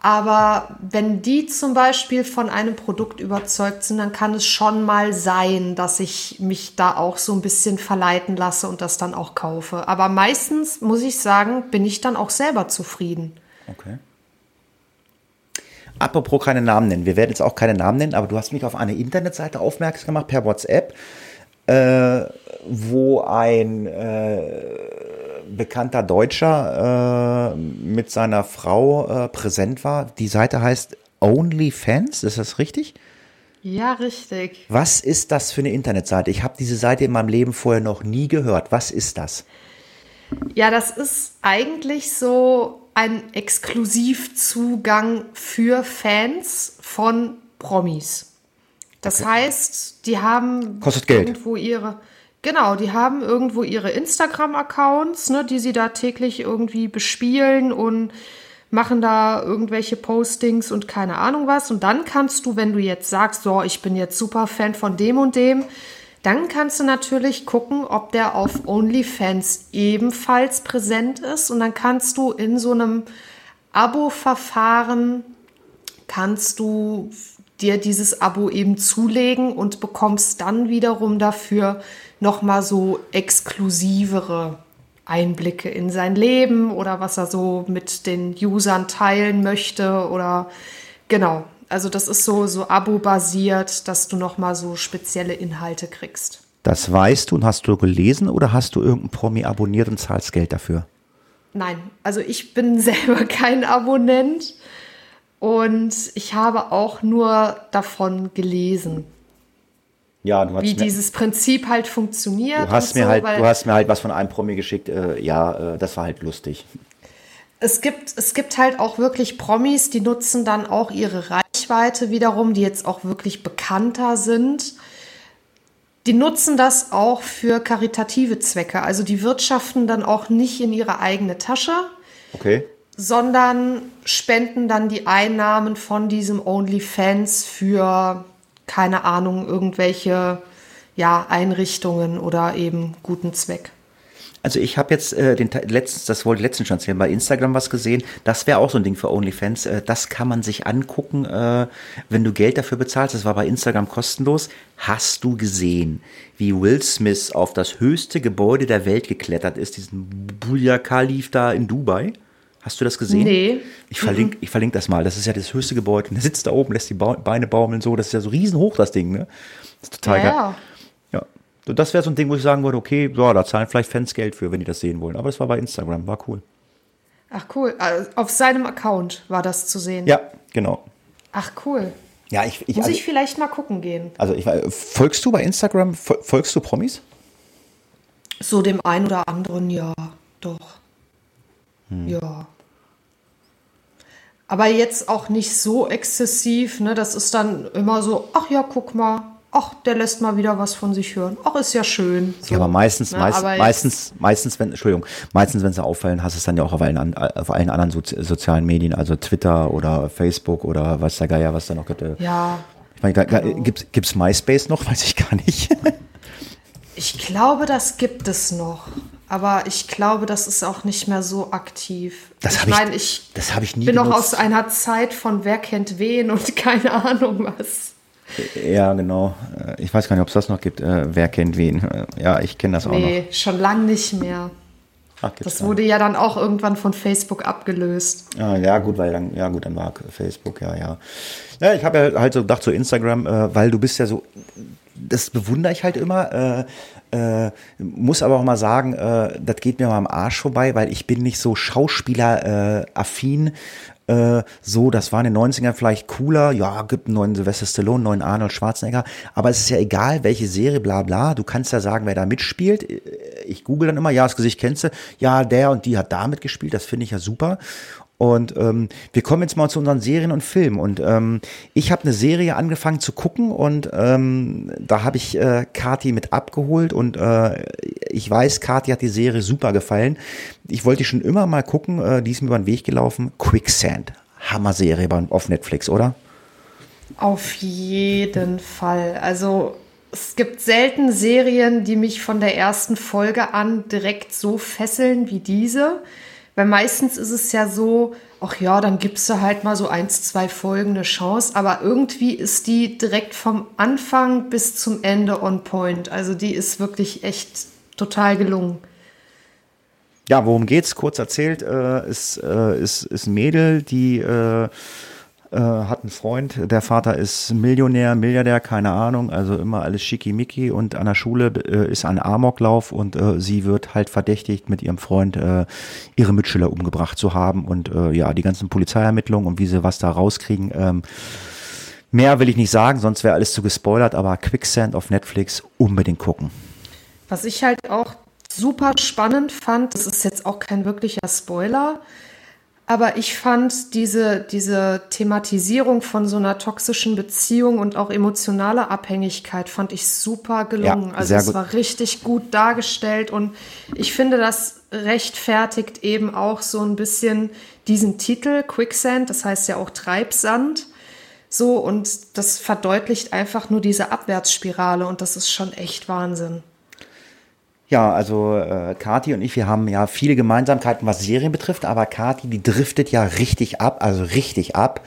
S1: aber wenn die zum Beispiel von einem Produkt überzeugt sind, dann kann es schon mal sein, dass ich mich da auch so ein bisschen verleiten lasse und das dann auch kaufe. Aber meistens, muss ich sagen, bin ich dann auch selber zufrieden.
S2: Okay. Apropos keine Namen nennen. Wir werden jetzt auch keine Namen nennen, aber du hast mich auf eine Internetseite aufmerksam gemacht per WhatsApp, äh, wo ein äh, bekannter Deutscher äh, mit seiner Frau äh, präsent war. Die Seite heißt OnlyFans, ist das richtig?
S1: Ja, richtig.
S2: Was ist das für eine Internetseite? Ich habe diese Seite in meinem Leben vorher noch nie gehört. Was ist das?
S1: Ja, das ist eigentlich so ein Exklusivzugang für Fans von Promis. Das heißt, die haben
S2: Kostet Geld.
S1: irgendwo ihre Genau, die haben irgendwo ihre Instagram-Accounts, ne, die sie da täglich irgendwie bespielen und machen da irgendwelche Postings und keine Ahnung was. Und dann kannst du, wenn du jetzt sagst, so, ich bin jetzt super Fan von dem und dem, dann kannst du natürlich gucken, ob der auf OnlyFans ebenfalls präsent ist. Und dann kannst du in so einem Abo-Verfahren, kannst du dir dieses Abo eben zulegen und bekommst dann wiederum dafür nochmal so exklusivere Einblicke in sein Leben oder was er so mit den Usern teilen möchte oder genau. Also das ist so so Abo-basiert, dass du nochmal so spezielle Inhalte kriegst.
S2: Das weißt du und hast du gelesen oder hast du irgendeinen Promi abonniert und zahlst Geld dafür?
S1: Nein, also ich bin selber kein Abonnent und ich habe auch nur davon gelesen,
S2: Ja, du hast
S1: wie
S2: mir,
S1: dieses Prinzip halt funktioniert.
S2: du hast mir
S1: so,
S2: halt, du hast mir halt was von einem Promi geschickt. Äh, ja, äh, das war halt lustig.
S1: es gibt, es gibt halt auch wirklich Promis, die nutzen dann auch ihre Reichweite wiederum, die jetzt auch wirklich bekannter sind. Die nutzen das auch für karitative Zwecke. Also die wirtschaften dann auch nicht in ihre eigene Tasche,
S2: Okay.
S1: sondern spenden dann die Einnahmen von diesem OnlyFans für, keine Ahnung, irgendwelche ja, Einrichtungen oder eben guten Zweck.
S2: Also ich habe jetzt äh, den Te- letztens, das wollte ich letztens schon erzählen, bei Instagram was gesehen. Das wäre auch so ein Ding für OnlyFans. Äh, das kann man sich angucken, äh, wenn du Geld dafür bezahlst. Das war bei Instagram kostenlos. Hast du gesehen, wie Will Smith auf das höchste Gebäude der Welt geklettert ist, diesen Burj Khalif da in Dubai? Hast du das gesehen?
S1: Nee.
S2: Ich verlinke ich verlink das mal. Das ist ja das höchste Gebäude. Und der sitzt da oben, lässt die Beine baumeln so. Das ist ja so riesenhoch, das Ding. Ne? Das ist total
S1: Ja,
S2: geil.
S1: ja.
S2: So, das wäre so ein Ding, wo ich sagen würde, okay, ja, da zahlen vielleicht Fans Geld für, wenn die das sehen wollen. Aber das war bei Instagram, war cool.
S1: Ach cool. Also Auf seinem Account war das zu sehen.
S2: Ja, genau.
S1: Ach cool.
S2: Ja, ich, ich,
S1: Muss
S2: also,
S1: ich vielleicht mal gucken gehen.
S2: also ich war- folgst du bei Instagram, fol- folgst du Promis?
S1: So dem einen oder anderen, ja, doch.
S2: Hm.
S1: Ja. Aber jetzt auch nicht so exzessiv, ne? Das ist dann immer so, ach ja, guck mal, ach, der lässt mal wieder was von sich hören. Ach, ist ja schön. So,
S2: Ja, aber meistens,
S1: ne?
S2: meist,
S1: Aber
S2: meistens, meistens, wenn, Entschuldigung, meistens, wenn sie auffallen, hast du es dann ja auch auf allen, an- auf allen anderen Sozi sozialen Medien, also Twitter oder Facebook oder weiß der Geier, was da noch gibt. äh,
S1: Ja,
S2: Ich meine,
S1: Genau.
S2: gibt's, gibt's MySpace noch? Weiß ich gar nicht.
S1: ich glaube, das gibt es noch. Aber ich glaube, das ist auch nicht mehr so aktiv.
S2: Das
S1: ich
S2: hab ich-
S1: meine, ich,
S2: das hab ich nie
S1: bin noch
S2: benutzt.
S1: aus einer Zeit von wer kennt wen und keine Ahnung was.
S2: Ja, genau. Äh, Ich weiß gar nicht, ob es das noch gibt. Äh, wer kennt wen? Äh, Ja, ich kenne das auch noch.
S1: Nee, schon lang nicht mehr.
S2: Ach,
S1: Das
S2: da.
S1: wurde ja dann auch irgendwann von Facebook abgelöst.
S2: Ah, ja, gut, weil dann, ja gut, dann war Facebook, ja, ja. Ja, ich habe ja halt so gedacht, so Instagram, äh, weil du bist ja so, das bewundere ich halt immer, äh, äh, muss aber auch mal sagen, das geht mir mal am Arsch vorbei, weil ich bin nicht so Schauspieler äh. Äh, so, das war in den 90ern vielleicht cooler, ja, gibt einen neuen Sylvester Stallone, einen neuen Arnold Schwarzenegger, aber es ist ja egal, welche Serie, bla bla, du kannst ja sagen, wer da mitspielt. Ich google dann immer, ja, das Gesicht kennst du, ja, der und die hat da mitgespielt, das finde ich ja super. Und ähm, wir kommen jetzt mal zu unseren Serien und Filmen. Und ähm, ich habe eine Serie angefangen zu gucken und ähm, da habe ich äh, Kati mit abgeholt und äh, ich weiß, Kati hat die Serie super gefallen. Ich wollte schon immer mal gucken, äh, die ist mir über den Weg gelaufen. Quicksand. Hammer-Serie auf Netflix, oder?
S1: Auf jeden Fall. Also es gibt selten Serien, die mich von der ersten Folge an direkt so fesseln wie diese. Weil meistens ist es ja so, ach ja, dann gibst du halt mal so eins, zwei Folgen eine Chance. Aber irgendwie ist die direkt vom Anfang bis zum Ende on point. Also die ist wirklich echt total gelungen.
S2: Ja, worum geht's? Kurz erzählt, äh, ist, äh, ist, ist ein Mädel, die äh, äh, hat einen Freund, der Vater ist Millionär, Milliardär, keine Ahnung, also immer alles schickimicki. Und an der Schule äh, ist ein Amoklauf. Und äh, sie wird halt verdächtigt, mit ihrem Freund äh, ihre Mitschüler umgebracht zu haben. Und äh, ja, die ganzen Polizeiermittlungen und wie sie was da rauskriegen, ähm, Mehr will ich nicht sagen, sonst wäre alles zu gespoilert, aber Quicksand auf Netflix unbedingt gucken.
S1: Was ich halt auch super spannend fand, das ist jetzt auch kein wirklicher Spoiler, aber ich fand diese, diese Thematisierung von so einer toxischen Beziehung und auch emotionaler Abhängigkeit fand ich super gelungen.
S2: Ja,
S1: also es
S2: gut.
S1: war richtig gut dargestellt und ich finde, das rechtfertigt eben auch so ein bisschen diesen Titel Quicksand, das heißt ja auch Treibsand. So, und das verdeutlicht einfach nur diese Abwärtsspirale und das ist schon echt Wahnsinn.
S2: Ja, also äh, Kati und ich, wir haben ja viele Gemeinsamkeiten, was Serien betrifft, aber Kati, die driftet ja richtig ab, also richtig ab.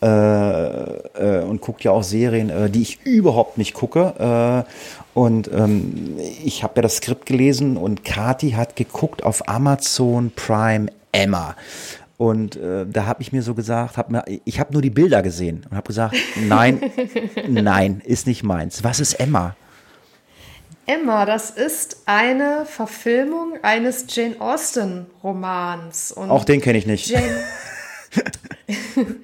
S2: Äh, äh, und guckt ja auch Serien, äh, die ich überhaupt nicht gucke. Äh, und ähm, ich habe ja das Skript gelesen und Kati hat geguckt auf Amazon Prime Emma. Und äh, da habe ich mir so gesagt, hab mir, ich habe nur die Bilder gesehen und habe gesagt, nein, nein, ist nicht meins. Was ist Emma?
S1: Emma, das ist eine Verfilmung eines Jane Austen Romans. Und
S2: Auch den kenne ich nicht.
S1: Jane,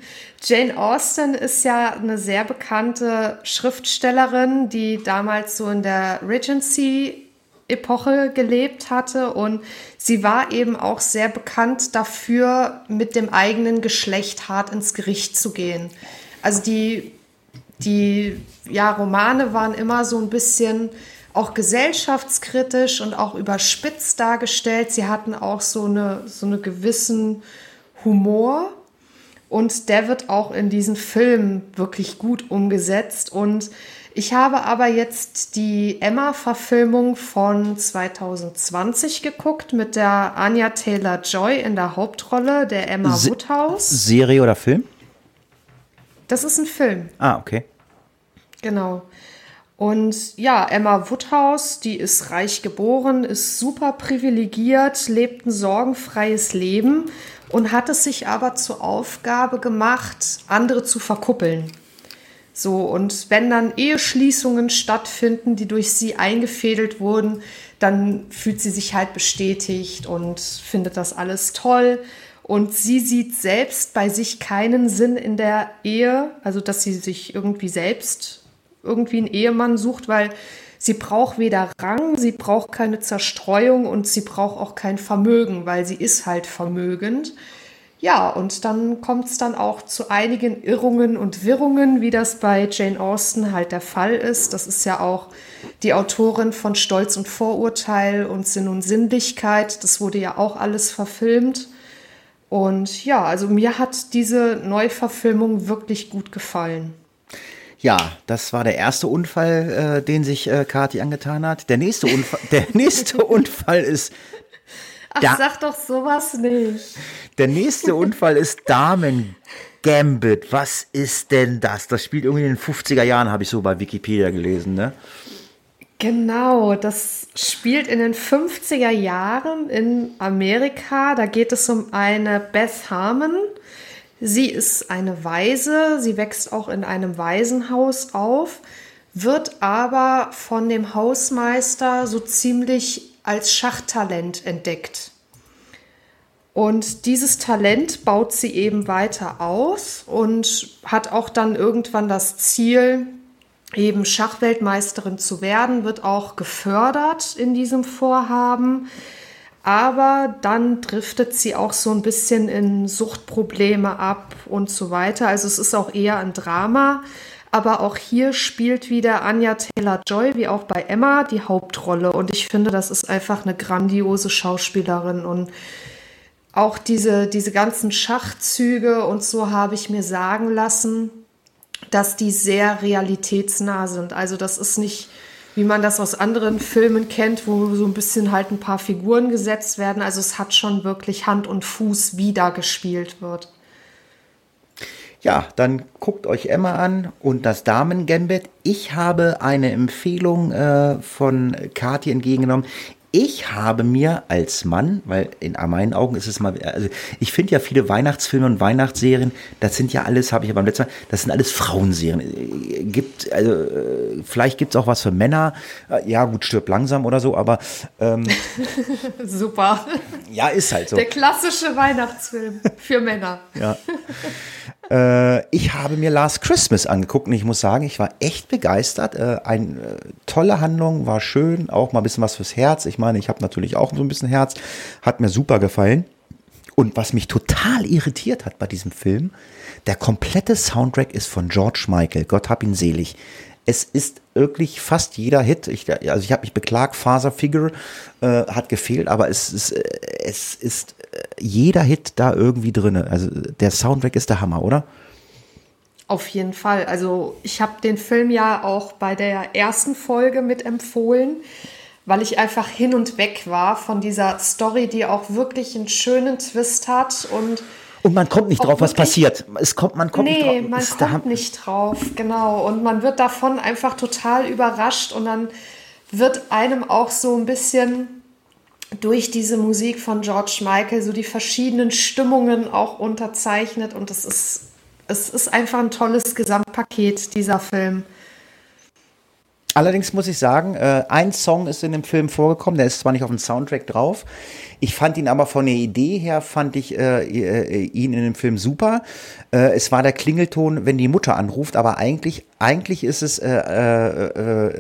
S1: Jane Austen ist ja eine sehr bekannte Schriftstellerin, die damals so in der Regency Epoche gelebt hatte und sie war eben auch sehr bekannt dafür, mit dem eigenen Geschlecht hart ins Gericht zu gehen. Also die, die ja, Romane waren immer so ein bisschen auch gesellschaftskritisch und auch überspitzt dargestellt. Sie hatten auch so eine, so eine gewissen Humor. Und der wird auch in diesen Filmen wirklich gut umgesetzt. Und ich habe aber jetzt die Emma-Verfilmung von 2020 geguckt mit der Anya Taylor-Joy in der Hauptrolle, der Emma
S2: Se
S1: Woodhouse.
S2: Serie oder Film?
S1: Das ist ein Film.
S2: Ah, okay.
S1: Genau. Und ja, Emma Woodhouse, die ist reich geboren, ist super privilegiert, lebt ein sorgenfreies Leben und hat es sich aber zur Aufgabe gemacht, andere zu verkuppeln. So, und wenn dann Eheschließungen stattfinden, die durch sie eingefädelt wurden, dann fühlt sie sich halt bestätigt und findet das alles toll. Und sie sieht selbst bei sich keinen Sinn in der Ehe, also dass sie sich irgendwie selbst irgendwie einen Ehemann sucht, weil sie braucht weder Rang, sie braucht keine Zerstreuung und sie braucht auch kein Vermögen, weil sie ist halt vermögend. Ja, und dann kommt es dann auch zu einigen Irrungen und Wirrungen, wie das bei Jane Austen halt der Fall ist. Das ist ja auch die Autorin von Stolz und Vorurteil und Sinn und Sinnlichkeit. Das wurde ja auch alles verfilmt. Und ja, also mir hat diese Neuverfilmung wirklich gut gefallen.
S2: Ja, das war der erste Unfall, äh, den sich äh, Kati angetan hat. Der nächste Unfall, der nächste Unfall ist.
S1: Ach,
S2: da,
S1: sag doch sowas nicht.
S2: Der nächste Unfall ist Damen Gambit. Was ist denn das? Das spielt irgendwie in den 50er Jahren, habe ich so bei Wikipedia gelesen, ne?
S1: Genau, das spielt in den 50er Jahren in Amerika. Da geht es um eine Beth Harmon Sie ist eine Waise, sie wächst auch in einem Waisenhaus auf, wird aber von dem Hausmeister so ziemlich als Schachtalent entdeckt. Und dieses Talent baut sie eben weiter aus und hat auch dann irgendwann das Ziel, eben Schachweltmeisterin zu werden, wird auch gefördert in diesem Vorhaben. Aber dann driftet sie auch so ein bisschen in Suchtprobleme ab und so weiter. Also es ist auch eher ein Drama. Aber auch hier spielt wieder Anja Taylor-Joy, wie auch bei Emma, die Hauptrolle. Und ich finde, das ist einfach eine grandiose Schauspielerin. Und auch diese, diese ganzen Schachzüge und so habe ich mir sagen lassen, dass die sehr realitätsnah sind. Also das ist nicht, wie man das aus anderen Filmen kennt, wo so ein bisschen halt ein paar Figuren gesetzt werden. Also es hat schon wirklich Hand und Fuß, wie da gespielt wird.
S2: Ja, dann guckt euch Emma an und das Damen-Gambit. Ich habe eine Empfehlung äh, von Kati entgegengenommen. Ich habe mir als Mann, weil in meinen Augen ist es mal, also ich finde ja viele Weihnachtsfilme und Weihnachtsserien, das sind ja alles, habe ich ja beim letzten Mal, das sind alles Frauenserien. Gibt, also äh, vielleicht gibt es auch was für Männer. Äh, ja, gut, stirbt langsam oder so, aber ähm,
S1: super.
S2: Ja, ist halt so.
S1: Der klassische Weihnachtsfilm für Männer.
S2: ja. Äh, ich habe mir Last Christmas angeguckt und ich muss sagen, ich war echt begeistert. Äh, eine äh, tolle Handlung, war schön, auch mal ein bisschen was fürs Herz. Ich meine, ich habe natürlich auch so ein bisschen Herz, hat mir super gefallen. Und was mich total irritiert hat bei diesem Film, der komplette Soundtrack ist von George Michael. Gott hab ihn selig. Es ist wirklich fast jeder Hit. Ich, also ich habe mich beklagt, Father Figure äh, hat gefehlt, aber es ist, äh, es ist äh, jeder Hit da irgendwie drin. Also der Soundtrack ist der Hammer, oder?
S1: Auf jeden Fall. Also ich habe den Film ja auch bei der ersten Folge mit empfohlen, weil ich einfach hin und weg war von dieser Story, die auch wirklich einen schönen Twist hat und
S2: und man kommt nicht drauf, was passiert. Es kommt, man kommt
S1: nee,
S2: nicht drauf.
S1: man
S2: Ist
S1: kommt nicht drauf, genau. Und man wird davon einfach total überrascht und dann wird einem auch so ein bisschen durch diese Musik von George Michael so die verschiedenen Stimmungen auch unterzeichnet und es ist, es ist einfach ein tolles Gesamtpaket, dieser Film.
S2: Allerdings muss ich sagen, äh, ein Song ist in dem Film vorgekommen, der ist zwar nicht auf dem Soundtrack drauf. Ich fand ihn aber von der Idee her, fand ich äh, äh, ihn in dem Film super. Äh, es war der Klingelton, wenn die Mutter anruft, aber eigentlich, eigentlich ist es, äh, äh,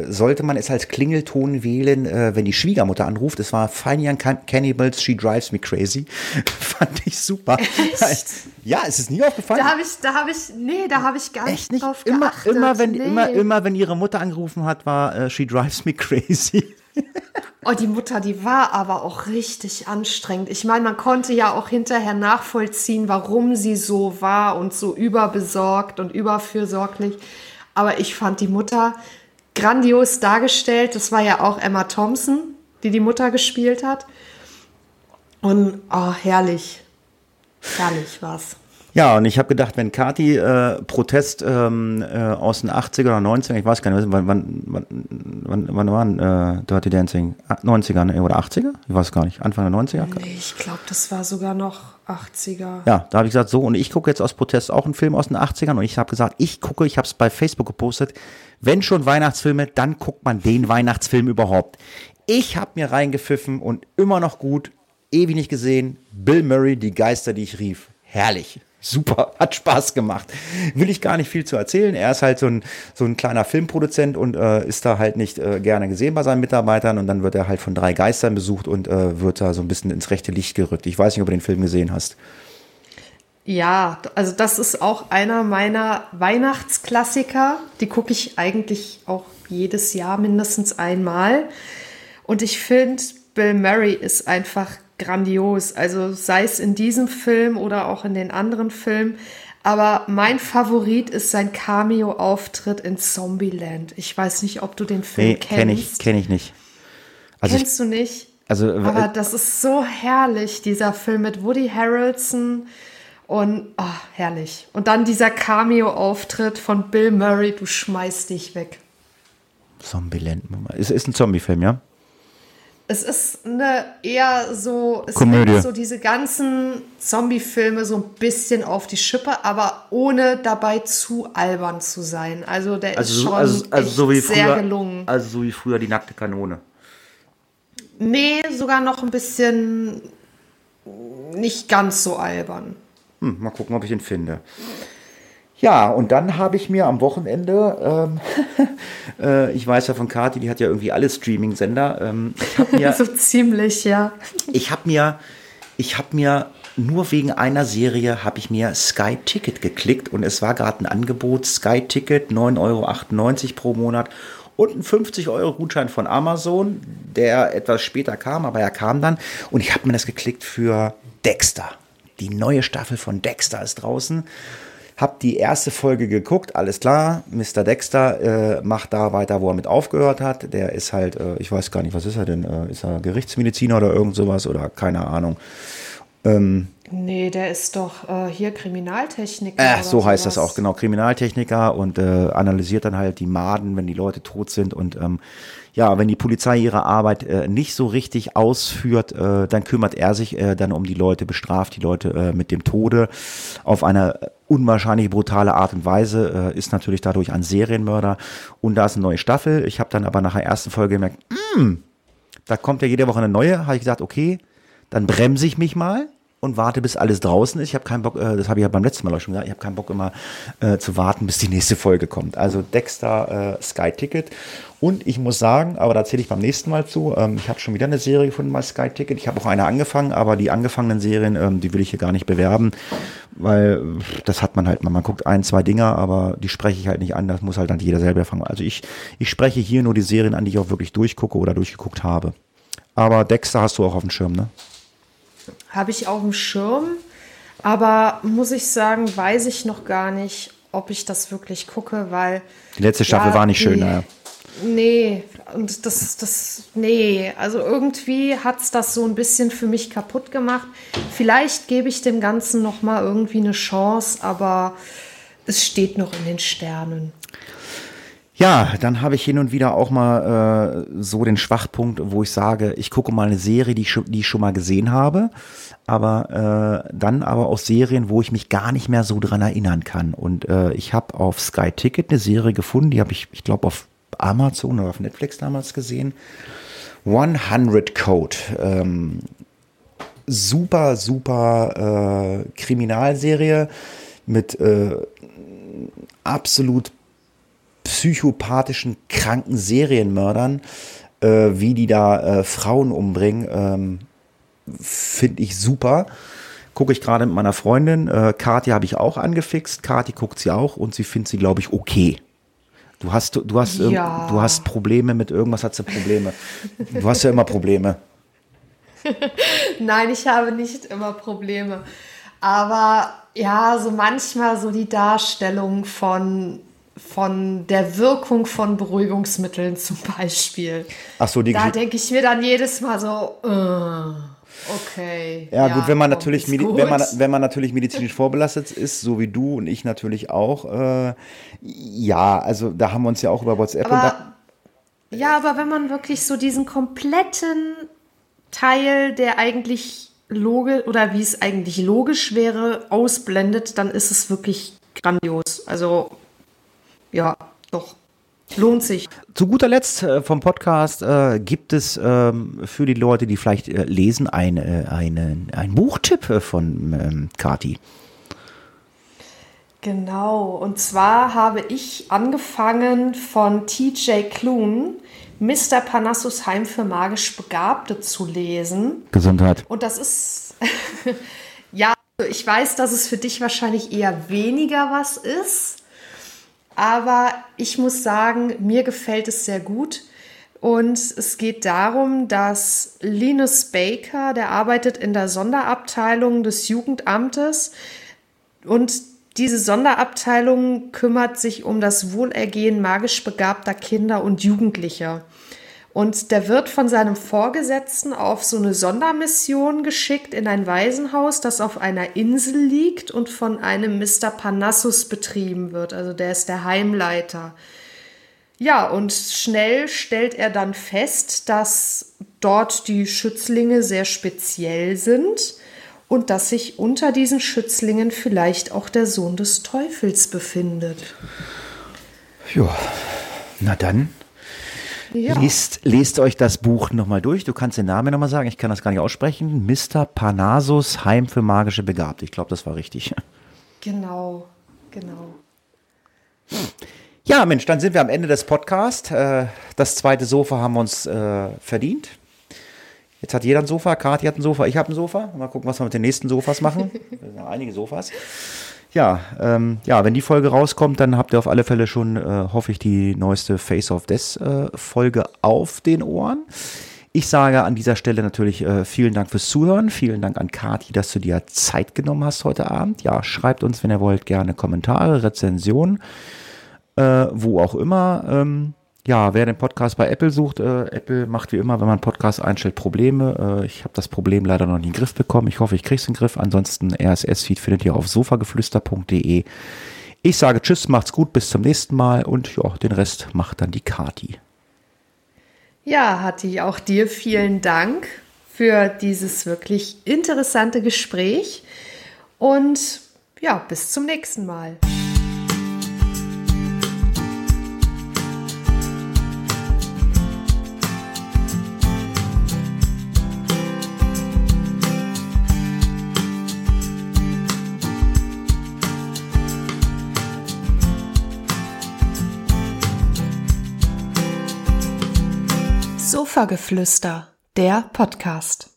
S2: äh, sollte man es als Klingelton wählen, äh, wenn die Schwiegermutter anruft. Es war Fine Young Can- Cannibals, She Drives Me Crazy. fand ich super.
S1: Echt?
S2: Ja, ist es nie aufgefallen?
S1: Da habe ich, da habe ich, nee, da habe ich gar
S2: Echt
S1: nicht
S2: nicht?
S1: drauf
S2: Immer,
S1: geachtet.
S2: immer, wenn,
S1: nee.
S2: immer, immer, wenn ihre Mutter angerufen hat, war äh, She Drives Me Crazy.
S1: Oh, die Mutter, die war aber auch richtig anstrengend. Ich meine, man konnte ja auch hinterher nachvollziehen, warum sie so war und so überbesorgt und überfürsorglich. Aber ich fand die Mutter grandios dargestellt. Das war ja auch Emma Thompson, die die Mutter gespielt hat. Und oh, herrlich. Herrlich war's.
S2: Ja, und ich habe gedacht, wenn Kati äh, Protest ähm, äh, aus den 80er oder 90er, ich weiß gar nicht, wann, wann, wann, wann, wann waren äh, Dirty Dancing? Ah, 90er ne? oder 80er? Ich weiß gar nicht. Anfang der 90er?
S1: Nee, ich glaube, das war sogar noch 80er.
S2: Ja, da habe ich gesagt, so, und ich gucke jetzt aus Protest auch einen Film aus den 80ern und ich habe gesagt, ich gucke, ich habe es bei Facebook gepostet, wenn schon Weihnachtsfilme, dann guckt man den Weihnachtsfilm überhaupt. Ich habe mir reingepfiffen und immer noch gut, ewig nicht gesehen, Bill Murray, die Geister, die ich rief. Herrlich. Super, hat Spaß gemacht. Will ich gar nicht viel zu erzählen. Er ist halt so ein, so ein kleiner Filmproduzent und äh, ist da halt nicht äh, gerne gesehen bei seinen Mitarbeitern und dann wird er halt von drei Geistern besucht und äh, wird da so ein bisschen ins rechte Licht gerückt. Ich weiß nicht, ob du den Film gesehen hast.
S1: Ja, also das ist auch einer meiner Weihnachtsklassiker. Die gucke ich eigentlich auch jedes Jahr mindestens einmal. Und ich finde, Bill Murray ist einfach grandios. Also sei es in diesem Film oder auch in den anderen Filmen. Aber mein Favorit ist sein Cameo-Auftritt in Zombieland. Ich weiß nicht, ob du den Film
S2: Nee,
S1: kennst.
S2: kenne ich, kenn ich nicht. Also ich,
S1: Kennst du nicht?
S2: also
S1: Aber
S2: äh,
S1: das ist so herrlich, dieser Film mit Woody Harrelson. Und oh, herrlich. Und dann dieser Cameo-Auftritt von Bill Murray, du schmeißt dich weg.
S2: Zombieland. Ist, ist ein Zombie-Film, ja?
S1: Es ist eine eher so, es
S2: Komödie.
S1: so diese ganzen Zombie-Filme so ein bisschen auf die Schippe, aber ohne dabei zu albern zu sein. Also der ist
S2: Also, so-
S1: schon
S2: also, also
S1: echt
S2: so wie
S1: sehr
S2: früher,
S1: gelungen.
S2: also so wie früher die nackte Kanone.
S1: Nee, sogar noch ein bisschen nicht ganz so albern.
S2: Hm, mal gucken, ob ich ihn finde. Ja, und dann habe ich mir am Wochenende, ähm, äh, ich weiß ja von Kati, die hat ja irgendwie alle Streaming-Sender. Ähm,
S1: So ziemlich, ja.
S2: ich habe mir, ich habe mir nur wegen einer Serie habe ich mir Sky Ticket geklickt und es war gerade ein Angebot Sky Ticket 9,98 Euro pro Monat und ein 50 Euro Gutschein von Amazon, der etwas später kam, aber er kam dann und ich habe mir das geklickt für Dexter. Die neue Staffel von Dexter ist draußen. Hab die erste Folge geguckt, alles klar. Mr. Dexter äh, macht da weiter, wo er mit aufgehört hat. Der ist halt, äh, ich weiß gar nicht, was ist er denn? Äh, ist er Gerichtsmediziner oder irgend sowas oder keine Ahnung.
S1: Nee, der ist doch äh, hier Kriminaltechniker.
S2: Äh, so heißt das
S1: sowas.
S2: auch, genau. Kriminaltechniker und äh, analysiert dann halt die Maden, wenn die Leute tot sind. Und ähm, ja, wenn die Polizei ihre Arbeit äh, nicht so richtig ausführt, äh, dann kümmert er sich äh, dann um die Leute, bestraft die Leute äh, mit dem Tode auf eine unwahrscheinlich brutale Art und Weise, äh, ist natürlich dadurch ein Serienmörder. Und da ist eine neue Staffel. Ich habe dann aber nach der ersten Folge gemerkt, "Mm, da kommt ja jede Woche eine neue, habe ich gesagt, okay, dann bremse ich mich mal und warte, bis alles draußen ist. Ich habe keinen Bock, äh, das habe ich ja beim letzten Mal auch schon gesagt, ich habe keinen Bock immer äh, zu warten, bis die nächste Folge kommt. Also Dexter äh, Sky Ticket. Und ich muss sagen, aber da erzähle ich beim nächsten Mal zu, ähm, ich habe schon wieder eine Serie gefunden bei Sky Ticket. Ich habe auch eine angefangen, aber die angefangenen Serien, ähm, die will ich hier gar nicht bewerben, weil das hat man halt mal. Man guckt ein, zwei Dinger, aber die spreche ich halt nicht an, das muss halt dann jeder selber fangen. Also ich, ich spreche hier nur die Serien an, die ich auch wirklich durchgucke oder durchgeguckt habe. Aber Dexter hast du auch auf dem Schirm, ne?
S1: Habe ich auf dem Schirm, aber muss ich sagen, weiß ich noch gar nicht, ob ich das wirklich gucke, weil.
S2: Die letzte Staffel
S1: Ja,
S2: war nicht schön, naja.
S1: Nee, und das, das, nee, also irgendwie hat's das so ein bisschen für mich kaputt gemacht. Vielleicht gebe ich dem Ganzen noch mal irgendwie eine Chance, aber es steht noch in den Sternen.
S2: Ja, dann habe ich hin und wieder auch mal äh, so den Schwachpunkt, wo ich sage, ich gucke mal eine Serie, die ich schon, die ich schon mal gesehen habe, aber äh, dann aber auch Serien, wo ich mich gar nicht mehr so dran erinnern kann. Und äh, ich habe auf Sky Ticket eine Serie gefunden, die habe ich, ich glaube, auf Amazon oder auf Netflix damals gesehen. 100 Code. Ähm, super, super äh, Kriminalserie mit äh, absolut psychopathischen, kranken Serienmördern, äh, wie die da äh, Frauen umbringen, ähm, finde ich super. Gucke ich gerade mit meiner Freundin. Äh, Kathi habe ich auch angefixt. Kathi guckt sie auch und sie findet sie, glaube ich, okay. Du hast, du hast,
S1: Ja.
S2: du hast Probleme mit irgendwas, hat sie Probleme. Du hast ja immer Probleme.
S1: Nein, ich habe nicht immer Probleme. Aber ja, so manchmal so die Darstellung von, von der Wirkung von Beruhigungsmitteln zum Beispiel.
S2: Ach so, die
S1: Da denke ich mir dann jedes Mal so, äh, okay.
S2: Ja, gut, wenn man natürlich,
S1: gut.
S2: wenn man, wenn man natürlich medizinisch vorbelastet ist, so wie du und ich natürlich auch, äh, ja, also da haben wir uns ja auch über WhatsApp und da,
S1: Aber, ja, aber wenn man wirklich so diesen kompletten Teil, der eigentlich logisch oder wie es eigentlich logisch wäre, ausblendet, dann ist es wirklich grandios. Also, ja, doch. Lohnt sich.
S2: Zu guter Letzt äh, vom Podcast äh, gibt es ähm, für die Leute, die vielleicht äh, lesen, ein, äh, einen, ein Buchtipp äh, von ähm, Kati.
S1: Genau, und zwar habe ich angefangen von TJ Klune, Mr. Parnassus Heim für magisch Begabte zu lesen.
S2: Gesundheit.
S1: Und das ist, ja, ich weiß, dass es für dich wahrscheinlich eher weniger was ist, aber ich muss sagen, mir gefällt es sehr gut. Und es geht darum, dass Linus Baker, der arbeitet in der Sonderabteilung des Jugendamtes und diese Sonderabteilung kümmert sich um das Wohlergehen magisch begabter Kinder und Jugendlicher. Und der wird von seinem Vorgesetzten auf so eine Sondermission geschickt in ein Waisenhaus, das auf einer Insel liegt und von einem Mr. Parnassus betrieben wird. Also der ist der Heimleiter. Ja, und schnell stellt er dann fest, dass dort die Schützlinge sehr speziell sind und dass sich unter diesen Schützlingen vielleicht auch der Sohn des Teufels befindet.
S2: Ja, na dann.
S1: Ja.
S2: Lest, lest euch das Buch nochmal durch. Du kannst den Namen nochmal sagen. Ich kann das gar nicht aussprechen. Mr. Parnassus Heim für magische Begabte. Ich glaube, das war richtig.
S1: Genau, genau.
S2: Ja, Mensch, dann sind wir am Ende des Podcasts. Äh, das zweite Sofa haben wir uns äh, verdient. Jetzt hat jeder ein Sofa. Kathi hat ein Sofa, ich habe ein Sofa. Mal gucken, was wir mit den nächsten Sofas machen. Einige Sofas. Ja, ähm, ja, wenn die Folge rauskommt, dann habt ihr auf alle Fälle schon, äh, hoffe ich, die neueste Face of Death äh, Folge auf den Ohren. Ich sage an dieser Stelle natürlich äh, vielen Dank fürs Zuhören. Vielen Dank an Kati, dass du dir Zeit genommen hast heute Abend. Ja, schreibt uns, wenn ihr wollt, gerne Kommentare, Rezensionen, äh, wo auch immer. Ähm, ja, wer den Podcast bei Apple sucht, äh, Apple macht wie immer, wenn man Podcast einstellt, Probleme. Äh, ich habe das Problem leider noch nie in den Griff bekommen. Ich hoffe, ich kriege es in den Griff. Ansonsten RSS-Feed findet ihr auf sofageflüster.de. Ich sage Tschüss, macht's gut, bis zum nächsten Mal und ja, den Rest macht dann die Kati.
S1: Ja, Hatti, auch dir vielen Dank für dieses wirklich interessante Gespräch und ja, bis zum nächsten Mal. Sofageflüster, der Podcast.